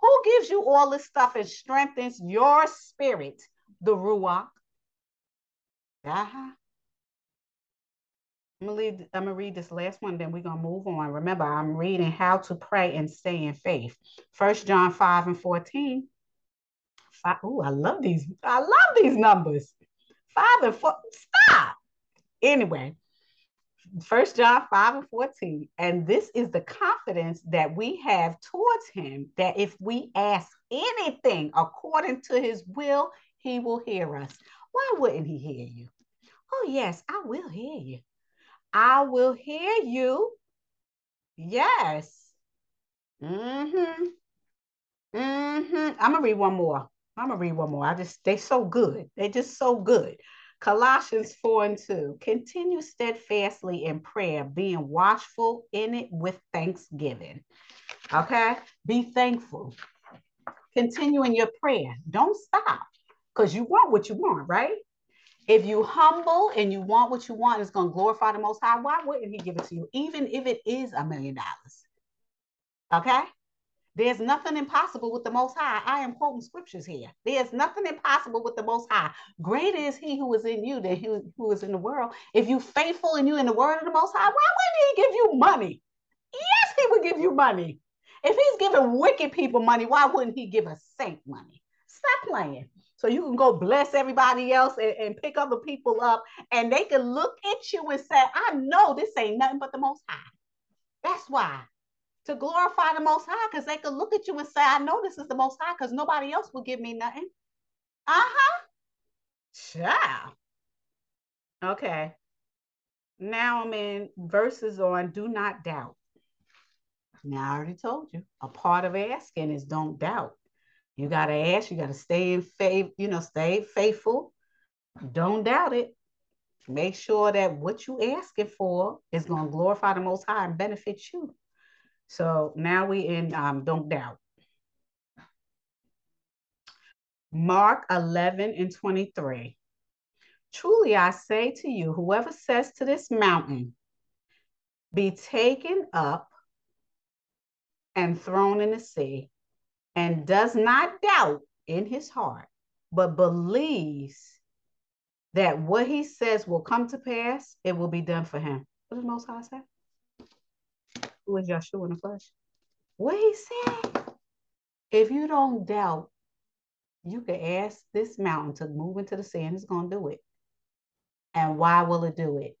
Who gives you all this stuff and strengthens your spirit? The Ruach. Uh-huh. I'm gonna, leave, I'm gonna read this last one, then we're gonna move on. Remember, I'm reading how to pray and stay in faith. First John 5 and 14. Oh, I love these. I love these numbers. Five and four. Stop. Anyway, First John 5 and 14. And this is the confidence that we have towards him that if we ask anything according to his will, he will hear us. Why wouldn't he hear you? Oh, yes, I will hear you. I will hear you. Yes. Mm-hmm. Mm-hmm. I'm gonna read one more. I'm gonna read one more. I just they so good. They're just so good. Colossians 4 and 2. Continue steadfastly in prayer, being watchful in it with thanksgiving. Okay? Be thankful. Continue in your prayer. Don't stop because you want what you want, right? If you humble and you want what you want, it's going to glorify the Most High. Why wouldn't He give it to you, even if it is a million dollars? Okay? There's nothing impossible with the Most High. I am quoting scriptures here. There's nothing impossible with the Most High. Greater is He who is in you than he who is in the world. If you faithful and you in the word of the Most High, why wouldn't He give you money? Yes, He would give you money. If He's giving wicked people money, why wouldn't He give a saint money? Stop playing. So you can go bless everybody else and, and pick other people up, and they can look at you and say, I know this ain't nothing but the Most High. That's why to glorify the Most High because they could look at you and say, I know this is the Most High because nobody else will give me nothing. Uh huh. Yeah. Okay. Now I'm in verses on do not doubt. Now I already told you. A part of asking is don't doubt. You gotta ask, you gotta stay in faith, you know, stay faithful. Don't doubt it. Make sure that what you asking for is gonna glorify the most high and benefit you. So now we in um, don't doubt. Mark 11 and 23. Truly I say to you, whoever says to this mountain, be taken up and thrown in the sea, and does not doubt in his heart, but believes that what he says will come to pass, it will be done for him. What does Most High say? Who is Yahusha in the flesh? What he said? If you don't doubt, you can ask this mountain to move into the sea and it's going to do it. And why will it do it?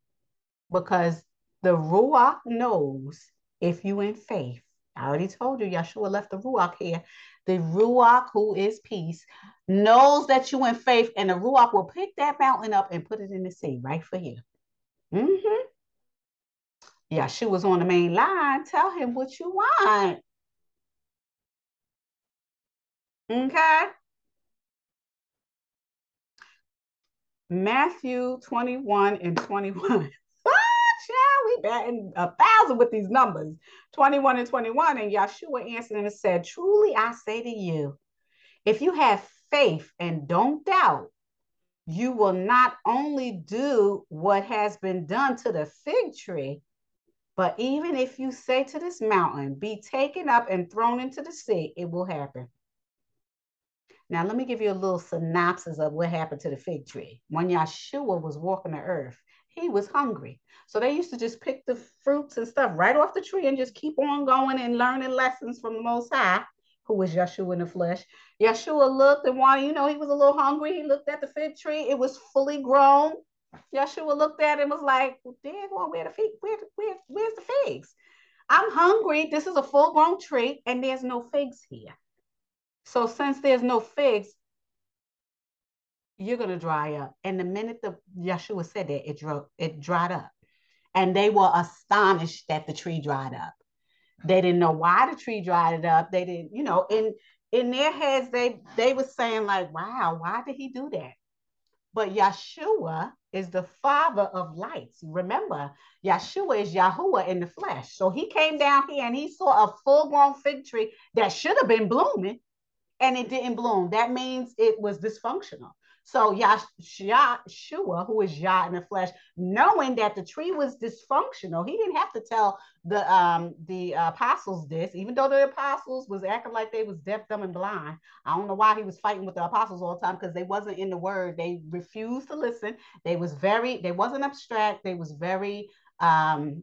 Because the Ruach knows if you in faith. I already told you, Yahusha left the Ruach here. The Ruach, who is peace, knows that you in faith, and the Ruach will pick that mountain up and put it in the sea right for you. Mm-hmm. Yahusha's on the main line. Tell him what you want. Okay. Matthew 21 and 21. We batting a thousand with these numbers 21 and 21. And Yahusha answered and said, Truly I say to you, if you have faith and don't doubt, you will not only do what has been done to the fig tree, but even if you say to this mountain, be taken up and thrown into the sea, it will happen. Now, let me give you a little synopsis of what happened to the fig tree. When Yahusha was walking the earth, he was hungry. So they used to just pick the fruits and stuff right off the tree and just keep on going and learning lessons from the Most High, who was Yahusha in the flesh. Yahusha looked and wanted, you know, he was a little hungry. He looked at the fig tree. It was fully grown. Yahusha looked at it and was like, well, well, where the fig, where, where, where's the figs? I'm hungry. This is a full grown tree and there's no figs here. So since there's no figs, you're gonna dry up. And the minute the Yahusha said that, it dro- it dried up. And they were astonished that the tree dried up. They didn't know why the tree dried it up. They didn't, you know, in in their heads, they they were saying, like, wow, why did he do that? But Yahusha is the father of lights. Remember, Yahusha is Yahuwah in the flesh. So he came down here and he saw a full-grown fig tree that should have been blooming and it didn't bloom. That means it was dysfunctional. So Yahusha, who is Yah in the flesh, knowing that the tree was dysfunctional, he didn't have to tell the um the apostles this, even though the apostles was acting like they was deaf, dumb, and blind. I don't know why he was fighting with the apostles all the time because they wasn't in the word. They refused to listen. They was very, they wasn't abstract. They was very um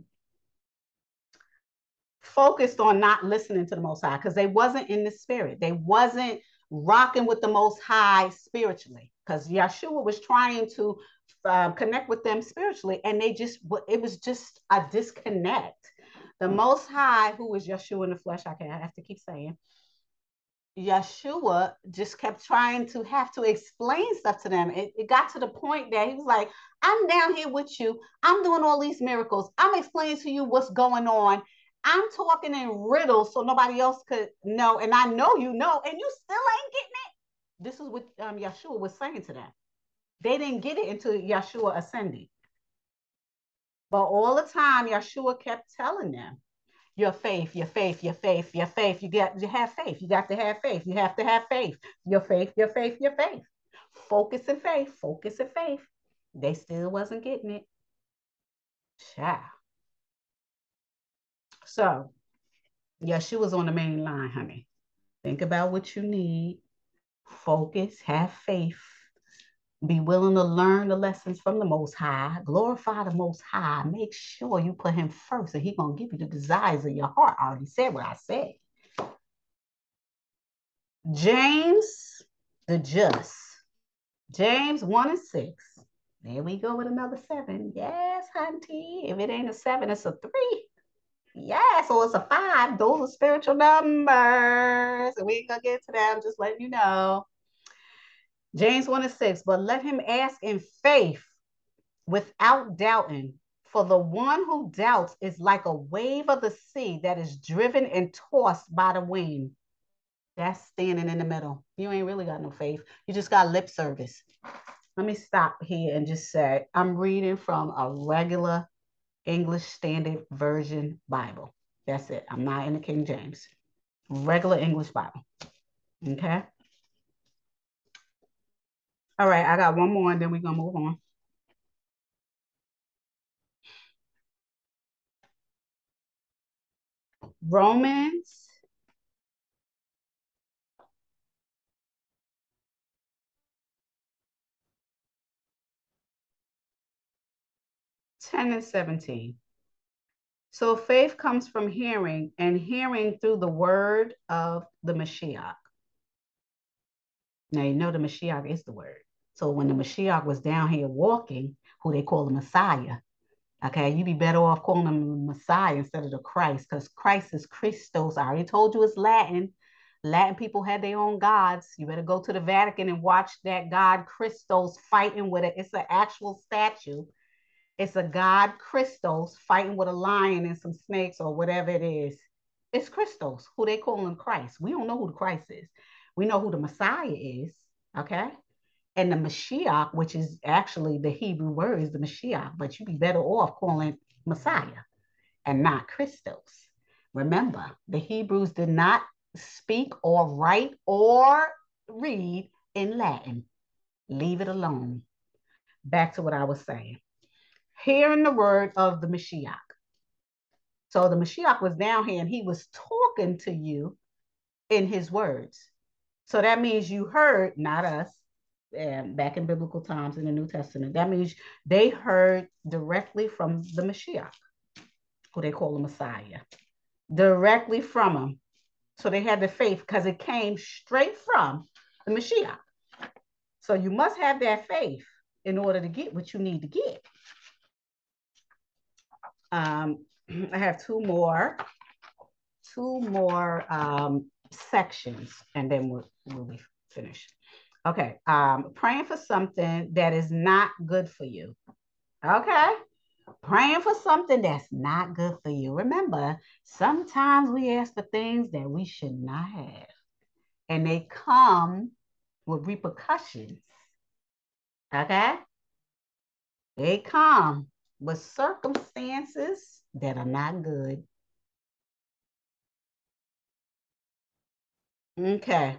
focused on not listening to the most high because they wasn't in the spirit. They wasn't rocking with the most high spiritually because Yahusha was trying to uh, connect with them spiritually, and they just it was just a disconnect. The Most High, who is Yahusha in the flesh, I can I have to keep saying. Yahusha just kept trying to have to explain stuff to them. It, it got to the point that he was like, I'm down here with you. I'm doing all these miracles. I'm explaining to you what's going on. I'm talking in riddles so nobody else could know. And I know you know, and you still ain't getting. This is what um, Yahusha was saying to them. They didn't get it until Yahusha ascended. But all the time, Yahusha kept telling them, your faith, your faith, your faith, your faith. You got you have faith. You got to have faith. You have to have faith. Your faith, your faith, your faith. Focus and faith, focus and faith. They still wasn't getting it. Ciao. So Yahusha's on the main line, honey. Think about what you need focus, have faith, be willing to learn the lessons from the Most High, glorify the Most High, make sure you put Him first, and He's gonna give you the desires of your heart. I already said what I said. James the Just, James 1 and 6. There we go with another seven. Yes, hunty. If it ain't a seven, it's a three. Yeah, so it's a five. Those are spiritual numbers. And we ain't gonna get to that. I'm just letting you know. James 1 and 6, but let him ask in faith without doubting. For the one who doubts is like a wave of the sea that is driven and tossed by the wind. That's standing in the middle. You ain't really got no faith. You just got lip service. Let me stop here and just say I'm reading from a regular English Standard Version Bible. That's it. I'm not in the King James. Regular English Bible. Okay. All right, I got one more and then we're going to move on. Romans ten and seventeen. So faith comes from hearing, and hearing through the word of the Mashiach. Now you know the Mashiach is the word. So when the Mashiach was down here walking, who they call the Messiah, okay, you'd be better off calling him Messiah instead of the Christ, because Christ is Christos. I already told you it's Latin. Latin people had their own gods. You better go to the Vatican and watch that god Christos fighting with it. It's an actual statue it's a god Christos fighting with a lion and some snakes or whatever it is. It's Christos, who they call him Christ. We don't know who the Christ is. We know who the Messiah is, okay? And the Mashiach, which is actually the Hebrew word, is the Mashiach, but you'd be better off calling Messiah and not Christos. Remember, the Hebrews did not speak or write or read in Latin. Leave it alone. Back to what I was saying hearing the word of the Mashiach. So the Mashiach was down here and he was talking to you in his words. So that means you heard, not us, and back in biblical times in the New Testament, that means they heard directly from the Mashiach, who they call the Messiah, directly from him. So they had the faith because it came straight from the Mashiach. So you must have that faith in order to get what you need to get. Um, I have two more, two more um, sections, and then we'll, we'll be finished. Okay, um, praying for something that is not good for you. Okay, praying for something that's not good for you. Remember, sometimes we ask for things that we should not have, and they come with repercussions. Okay, they come with circumstances that are not good. Okay.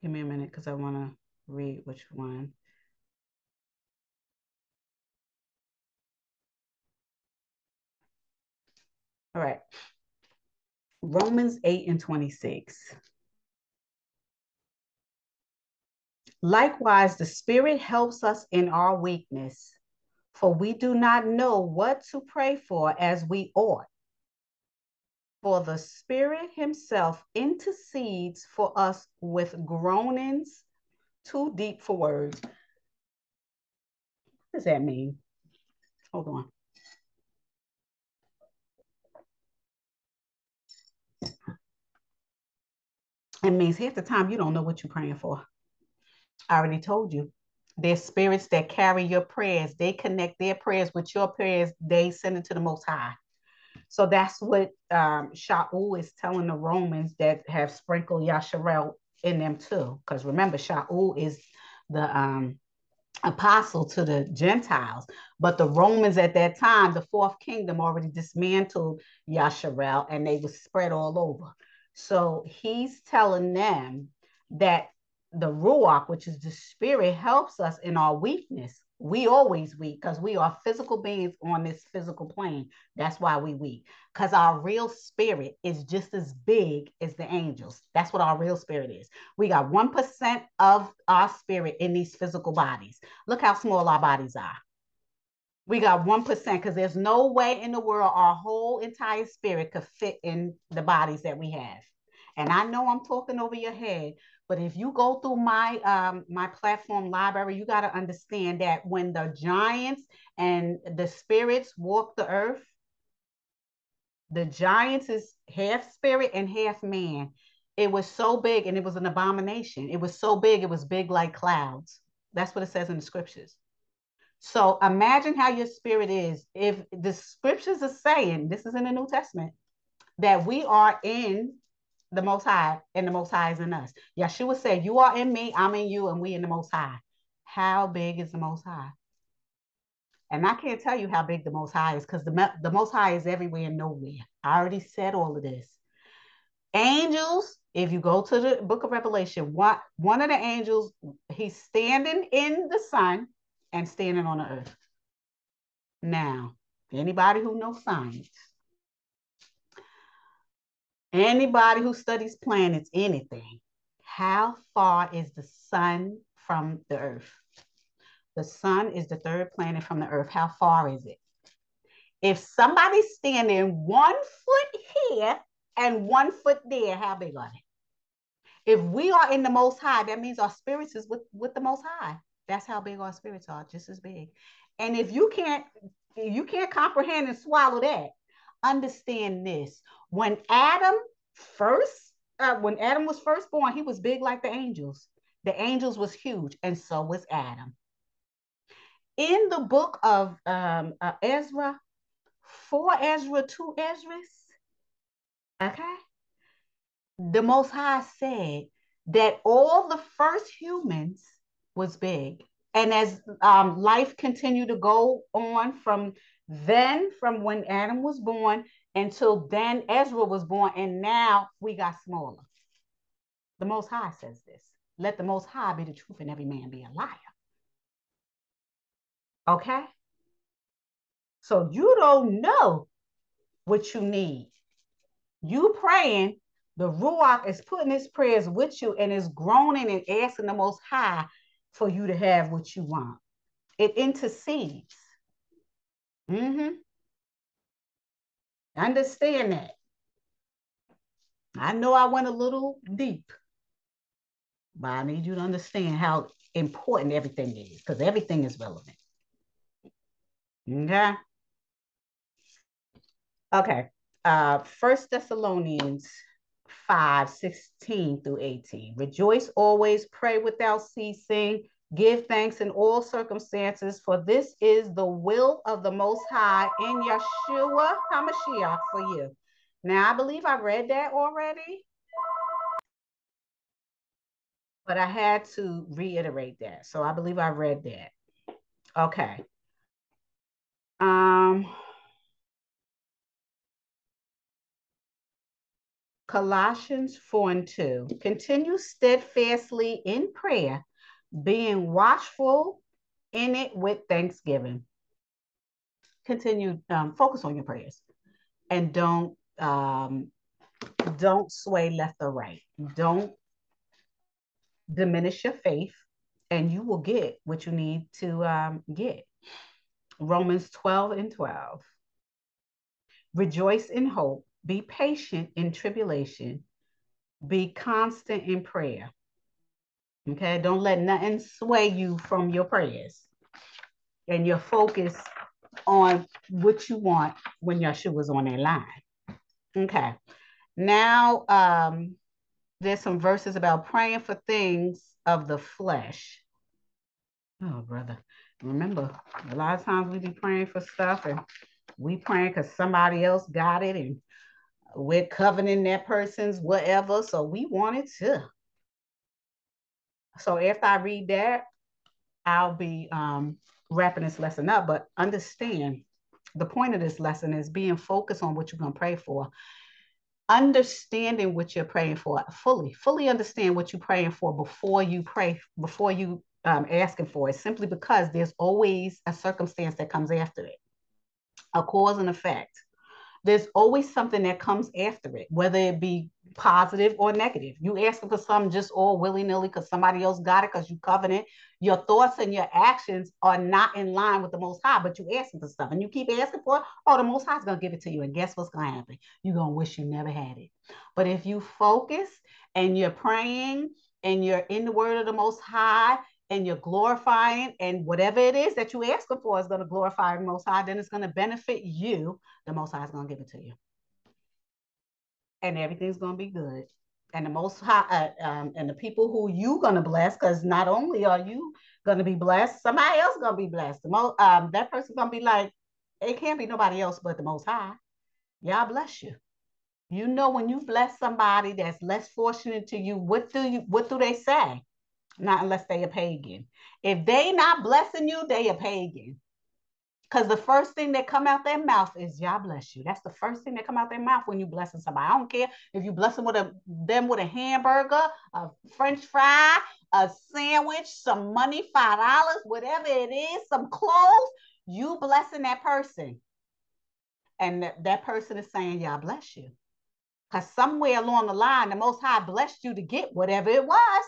Give me a minute because I want to read which one. All right. Romans 8 and 26. Likewise, the Spirit helps us in our weakness, for we do not know what to pray for as we ought. For the Spirit Himself intercedes for us with groanings too deep for words. What does that mean? Hold on. It means half the time you don't know what you're praying for. I already told you. There's spirits that carry your prayers. They connect their prayers with your prayers. They send it to the Most High. So that's what um, Shaul is telling the Romans that have sprinkled Yasharel in them too. Because remember, Shaul is the um, apostle to the Gentiles. But the Romans at that time, the fourth kingdom, already dismantled Yasharel and they were spread all over. So he's telling them that the ruach, which is the spirit, helps us in our weakness. We always weak because we are physical beings on this physical plane. That's why we weak. Because our real spirit is just as big as the angels. That's what our real spirit is. We got 1% of our spirit in these physical bodies. Look how small our bodies are. We got 1% because there's no way in the world our whole entire spirit could fit in the bodies that we have. And I know I'm talking over your head, but if you go through my um, my platform library, you got to understand that when the giants and the spirits walk the earth, the giants is half spirit and half man. It was so big and it was an abomination. It was so big, it was big like clouds. That's what it says in the scriptures. So imagine how your spirit is. If the scriptures are saying, this is in the New Testament, that we are in the Most High and the Most High is in us. Yahusha said, You are in me, I'm in you, and we in the Most High. How big is the Most High? And I can't tell you how big the Most High is because the, the Most High is everywhere and nowhere. I already said all of this. Angels, if you go to the book of Revelation, one, one of the angels, he's standing in the sun and standing on the earth. Now, anybody who knows science, anybody who studies planets, anything, how far is the sun from the earth? The sun is the third planet from the earth. How far is it? If somebody's standing one foot here and one foot there, how big are they? If we are in the most high, that means our spirits is with, with the most high. That's how big our spirits are, just as big. And if you can't, you can't comprehend and swallow that, understand this. When Adam first, uh, when Adam was first born, he was big like the angels. The angels was huge, and so was Adam. In the book of um, uh, Ezra, four Ezra, two Ezras, okay, the Most High said that all the first humans was big. And as um, life continued to go on from then, from when Adam was born until then Ezra was born, and now we got smaller. The Most High says this. Let the Most High be the truth and every man be a liar. Okay? So you don't know what you need. You praying, the Ruach is putting his prayers with you and is groaning and asking the Most High for you to have what you want. It intercedes. Mm-hmm. Understand that. I know I went a little deep, but I need you to understand how important everything is because everything is relevant. Okay. Okay. Uh, First Thessalonians 5 16 through 18. Rejoice always, pray without ceasing, give thanks in all circumstances, for this is the will of the Most High in Yahusha HaMashiach for you. Now, I believe I read that already, but I had to reiterate that. So I believe I read that. Okay. Um, Colossians 4 and 2. Continue steadfastly in prayer, being watchful in it with thanksgiving. Continue, um, focus on your prayers and don't um, don't sway left or right. Don't diminish your faith, and you will get what you need to um, get. Romans 12 and 12. Rejoice in hope be patient in tribulation. Be constant in prayer. Okay, don't let nothing sway you from your prayers and your focus on what you want when Yahusha is on that line. Okay, now um, there's some verses about praying for things of the flesh. Oh, brother, remember a lot of times we be praying for stuff and we praying because somebody else got it and we're covenanting that person's whatever. So we wanted to. So after I read that, I'll be um, wrapping this lesson up. But understand the point of this lesson is being focused on what you're going to pray for. Understanding what you're praying for fully, fully understand what you're praying for before you pray, before you um, asking for it, simply because there's always a circumstance that comes after it, a cause and effect there's always something that comes after it, whether it be positive or negative. You asking for something just all willy nilly because somebody else got it because you covenant. Your thoughts and your actions are not in line with the Most High, but you asking for stuff and you keep asking for it. Oh, the Most High's gonna give it to you, and guess what's gonna happen? You're gonna wish you never had it. But if you focus and you're praying and you're in the Word of the Most High and you're glorifying, and whatever it is that you asking for is going to glorify the Most High, then it's going to benefit you. The Most High is going to give it to you. And everything's going to be good. and the most high uh, um, and the people who you're gonna bless because not only are you gonna be blessed somebody else gonna be blessed the most um, that person's gonna be like it can't be nobody else but the most high Yah bless you you know when you bless somebody that's less fortunate to you what do you what do they say not unless they a pagan if they not blessing you they a pagan because the first thing that come out their mouth is "Yah bless you." That's the first thing that come out their mouth when you blessing somebody. I don't care if you bless them with a them with a hamburger, a French fry, a sandwich, some money, five dollars, whatever it is, some clothes. You blessing that person, and that, that person is saying "Yah bless you," because somewhere along the line, the Most High blessed you to get whatever it was.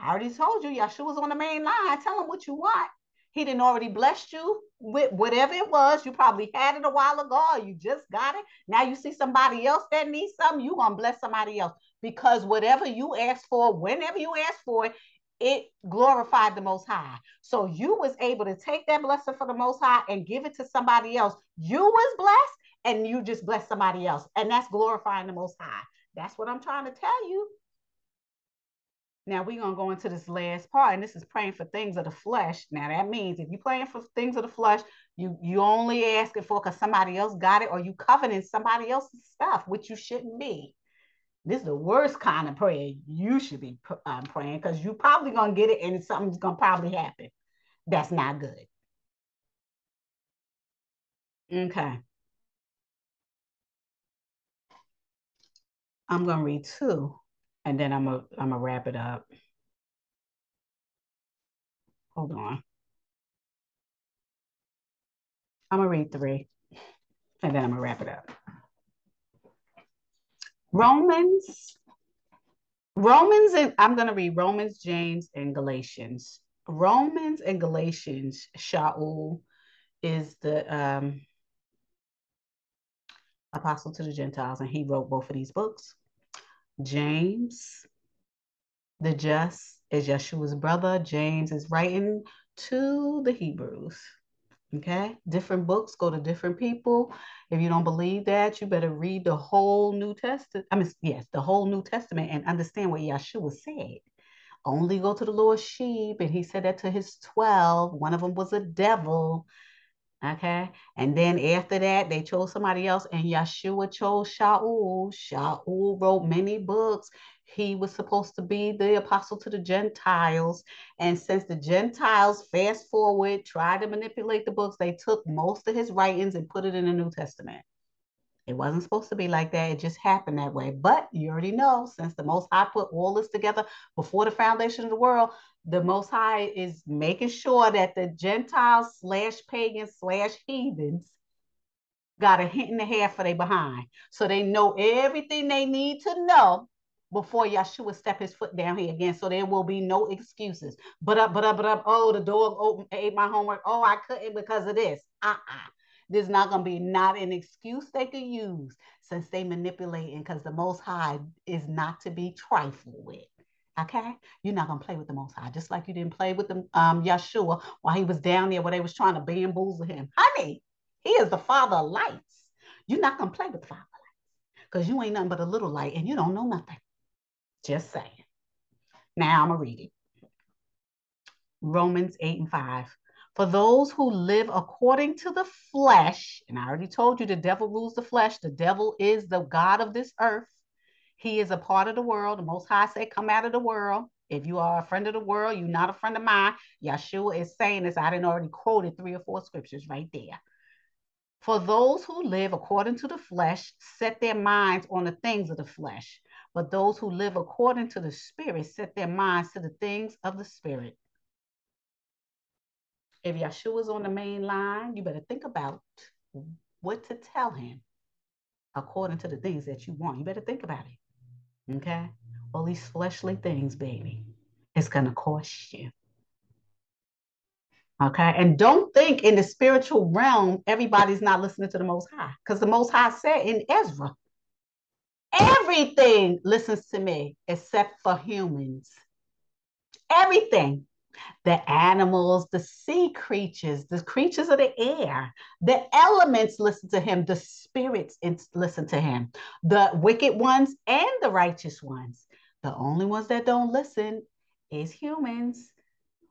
I already told you, Yahusha was on the main line. Tell him what you want. He didn't already blessed you with whatever it was. You probably had it a while ago, you just got it. Now you see somebody else that needs something, you're gonna bless somebody else. Because whatever you ask for, whenever you ask for it, it glorified the most high. So you was able to take that blessing for the most high and give it to somebody else. You was blessed and you just bless somebody else. And that's glorifying the most high. That's what I'm trying to tell you. Now we're gonna go into this last part, and this is praying for things of the flesh. Now that means if you're praying for things of the flesh, you you only asking for because somebody else got it, or you coveting somebody else's stuff, which you shouldn't be. This is the worst kind of prayer you should be um, praying because you probably gonna get it, and something's gonna probably happen. That's not good. Okay. I'm gonna read two and then I'm gonna I'm gonna wrap it up. Hold on. I'm gonna read three, and then I'm gonna wrap it up. Romans, Romans, and I'm gonna read Romans, James, and Galatians. Romans and Galatians, Shaul is the um, apostle to the Gentiles, and he wrote both of these books. James, the just, is Yahusha's brother. James is writing to the Hebrews. Okay, different books go to different people. If you don't believe that, you better read the whole New Testament. I mean, yes, the whole New Testament and understand what Yahusha said. Only go to the Lord's sheep, and he said that to his 12. One of them was a devil. Okay. And then after that, they chose somebody else, and Yahusha chose Shaul. Shaul wrote many books. He was supposed to be the apostle to the Gentiles. And since the Gentiles, fast forward, tried to manipulate the books, they took most of his writings and put it in the New Testament. It wasn't supposed to be like that. It just happened that way. But you already know, since the Most High put all this together before the foundation of the world, the Most High is making sure that the Gentiles slash pagans slash heathens got a hint and a half for they behind. So they know everything they need to know before Yahusha step his foot down here again. So there will be no excuses. But up, but up, but up. Oh, the dog opened, ate my homework. Oh, I couldn't because of this. Uh-uh. There's not going to be not an excuse they could use since they manipulating because the Most High is not to be trifled with. Okay, you're not gonna play with the Most High, just like you didn't play with the um Yahusha while he was down there where they was trying to bamboozle him. Honey, he is the Father of lights. You're not gonna play with the Father of lights because you ain't nothing but a little light and you don't know nothing. Just saying. Now I'm gonna read it. Romans 8 and 5. For those who live according to the flesh, and I already told you the devil rules the flesh, the devil is the God of this earth. He is a part of the world. The Most High said, Come out of the world. If you are a friend of the world, you're not a friend of mine. Yahusha is saying this. I didn't already quoted three or four scriptures right there. For those who live according to the flesh set their minds on the things of the flesh, but those who live according to the spirit set their minds to the things of the spirit. If Yahusha's on the main line, you better think about what to tell him according to the things that you want. You better think about it. Okay? All these fleshly things, baby, it's going to cost you. Okay? And don't think in the spiritual realm, everybody's not listening to the Most High. Because the Most High said in Ezra, everything listens to me except for humans. Everything. The animals, the sea creatures, the creatures of the air, the elements listen to him, the spirits listen to him, the wicked ones and the righteous ones. The only ones that don't listen is humans.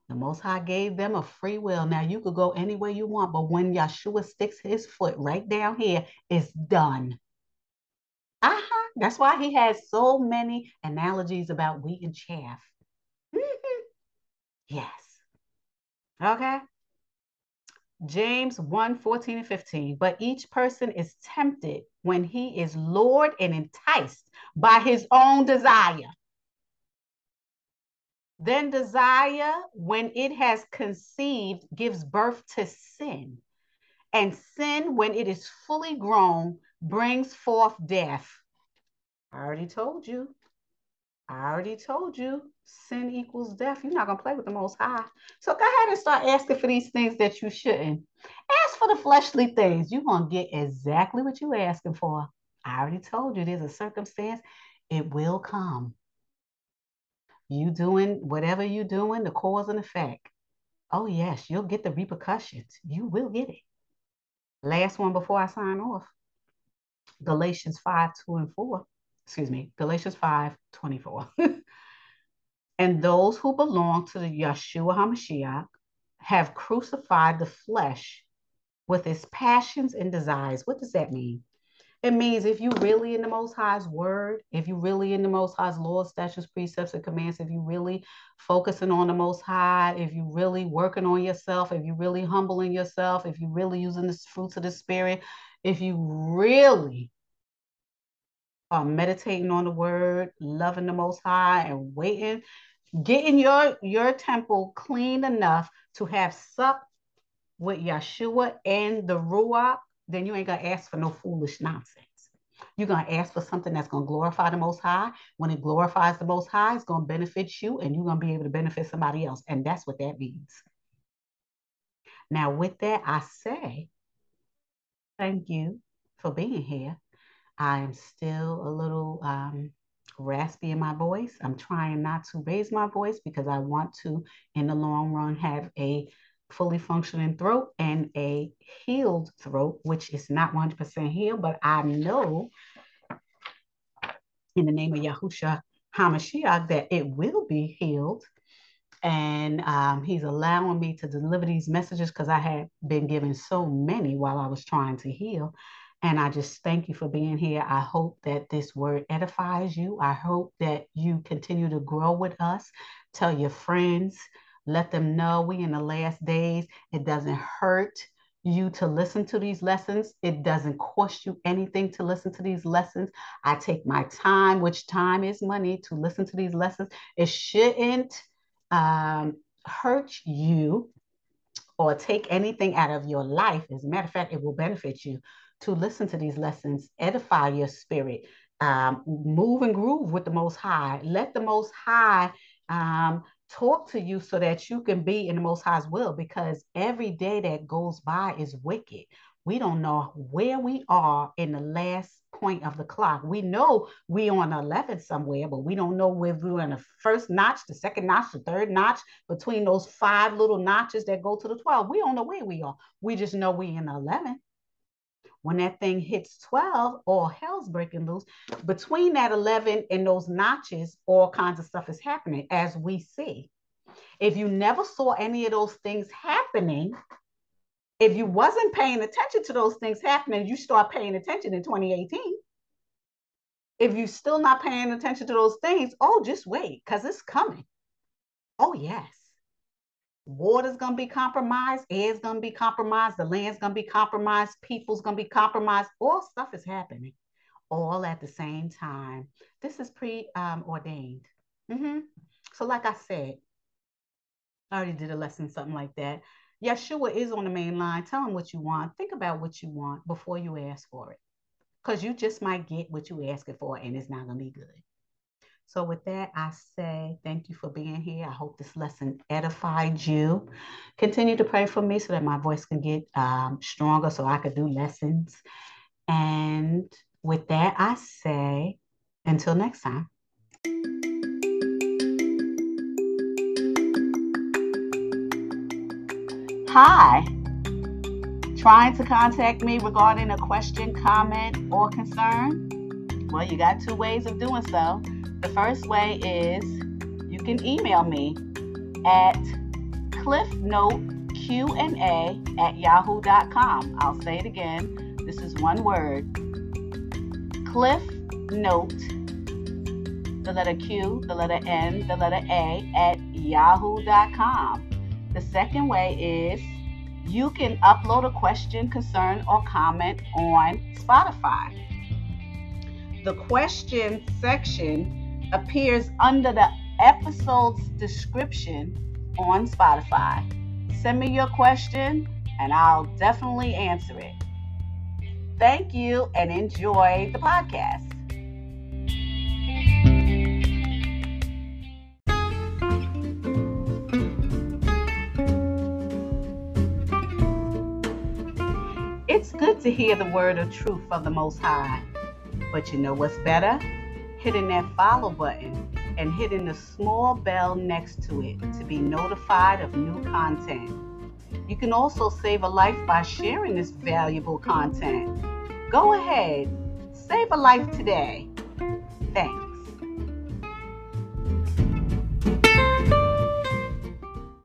The Most High gave them a free will. Now you could go anywhere you want, but when Yahusha sticks his foot right down here, it's done. Uh-huh. That's why he has so many analogies about wheat and chaff. Yes. Okay. James 1 14 and 15. But each person is tempted when he is lured and enticed by his own desire. Then desire, when it has conceived, gives birth to sin. And sin, when it is fully grown, brings forth death. I already told you. I already told you sin equals death. You're not going to play with the Most High. So go ahead and start asking for these things that you shouldn't. Ask for the fleshly things. You're going to get exactly what you're asking for. I already told you there's a circumstance, it will come. You doing whatever you're doing, the cause and effect. Oh, yes, you'll get the repercussions. You will get it. Last one before I sign off Galatians 5 2 and 4 excuse me, Galatians 5 24. and those who belong to the Yahusha HaMashiach have crucified the flesh with its passions and desires. What does that mean? It means if you're really in the Most High's word, if you are really in the Most High's laws, statutes, precepts, and commands, if you are really focusing on the Most High, if you are really working on yourself, if you are really humbling yourself, if you are really using the fruits of the Spirit, if you really uh, meditating on the word, loving the most high and waiting, getting your, your temple clean enough to have sup with Yahusha and the Ruach, then you ain't gonna ask for no foolish nonsense. You're gonna ask for something that's gonna glorify the most high. When it glorifies the most high, it's gonna benefit you and you're gonna be able to benefit somebody else. And that's what that means. Now, with that, I say thank you for being here. I'm still a little um, raspy in my voice. I'm trying not to raise my voice because I want to, in the long run, have a fully functioning throat and a healed throat, which is not 100% healed, but I know in the name of Yahusha HaMashiach that it will be healed. And um, he's allowing me to deliver these messages because I had been given so many while I was trying to heal. And I just thank you for being here. I hope that this word edifies you. I hope that you continue to grow with us. Tell your friends, let them know we in the last days. It doesn't hurt you to listen to these lessons. It doesn't cost you anything to listen to these lessons. I take my time, which time is money, to listen to these lessons. It shouldn't um, hurt you or take anything out of your life. As a matter of fact, it will benefit you to listen to these lessons, edify your spirit, um, move and groove with the Most High. Let the Most High um, talk to you so that you can be in the Most High's will because every day that goes by is wicked. We don't know where we are in the last point of the clock. We know we on 11 somewhere, but we don't know whether we're in the first notch, the second notch, the third notch, between those five little notches that go to the 12. We don't know where we are. We just know we in 11. When that thing hits 12, all hell's breaking loose. Between that 11 and those notches, all kinds of stuff is happening as we see. If you never saw any of those things happening, if you wasn't paying attention to those things happening, you start paying attention in 2018. If you're still not paying attention to those things, oh, just wait, because it's coming. Oh, yes water's to be compromised, air's to be compromised, the land's to be compromised, people's to be compromised. All stuff is happening all at the same time. This is pre-ordained. Um, mm-hmm. So like I said, I already did a lesson, something like that. Yahusha is on the main line. Tell him what you want. Think about what you want before you ask for it. Because you just might get what you asking for and it's not going to be good. So with that, I say thank you for being here. I hope this lesson edified you. Continue to pray for me so that my voice can get um, stronger so I could do lessons. And with that, I say until next time. Hi. Trying to contact me regarding a question, comment, or concern? Well, you got two ways of doing so. The first way is you can email me at cliffnoteqna at yahoo.com. I'll say it again. This is one word. Cliff Note, the letter Q, the letter N, the letter A at yahoo.com. The second way is you can upload a question, concern, or comment on Spotify. The question section appears under the episode's description on Spotify. Send me your question and I'll definitely answer it. Thank you and enjoy the podcast. It's good to hear the word of truth of the Most High. But you know what's better? Hitting that follow button and hitting the small bell next to it to be notified of new content. You can also save a life by sharing this valuable content. Go ahead, save a life today. Thanks.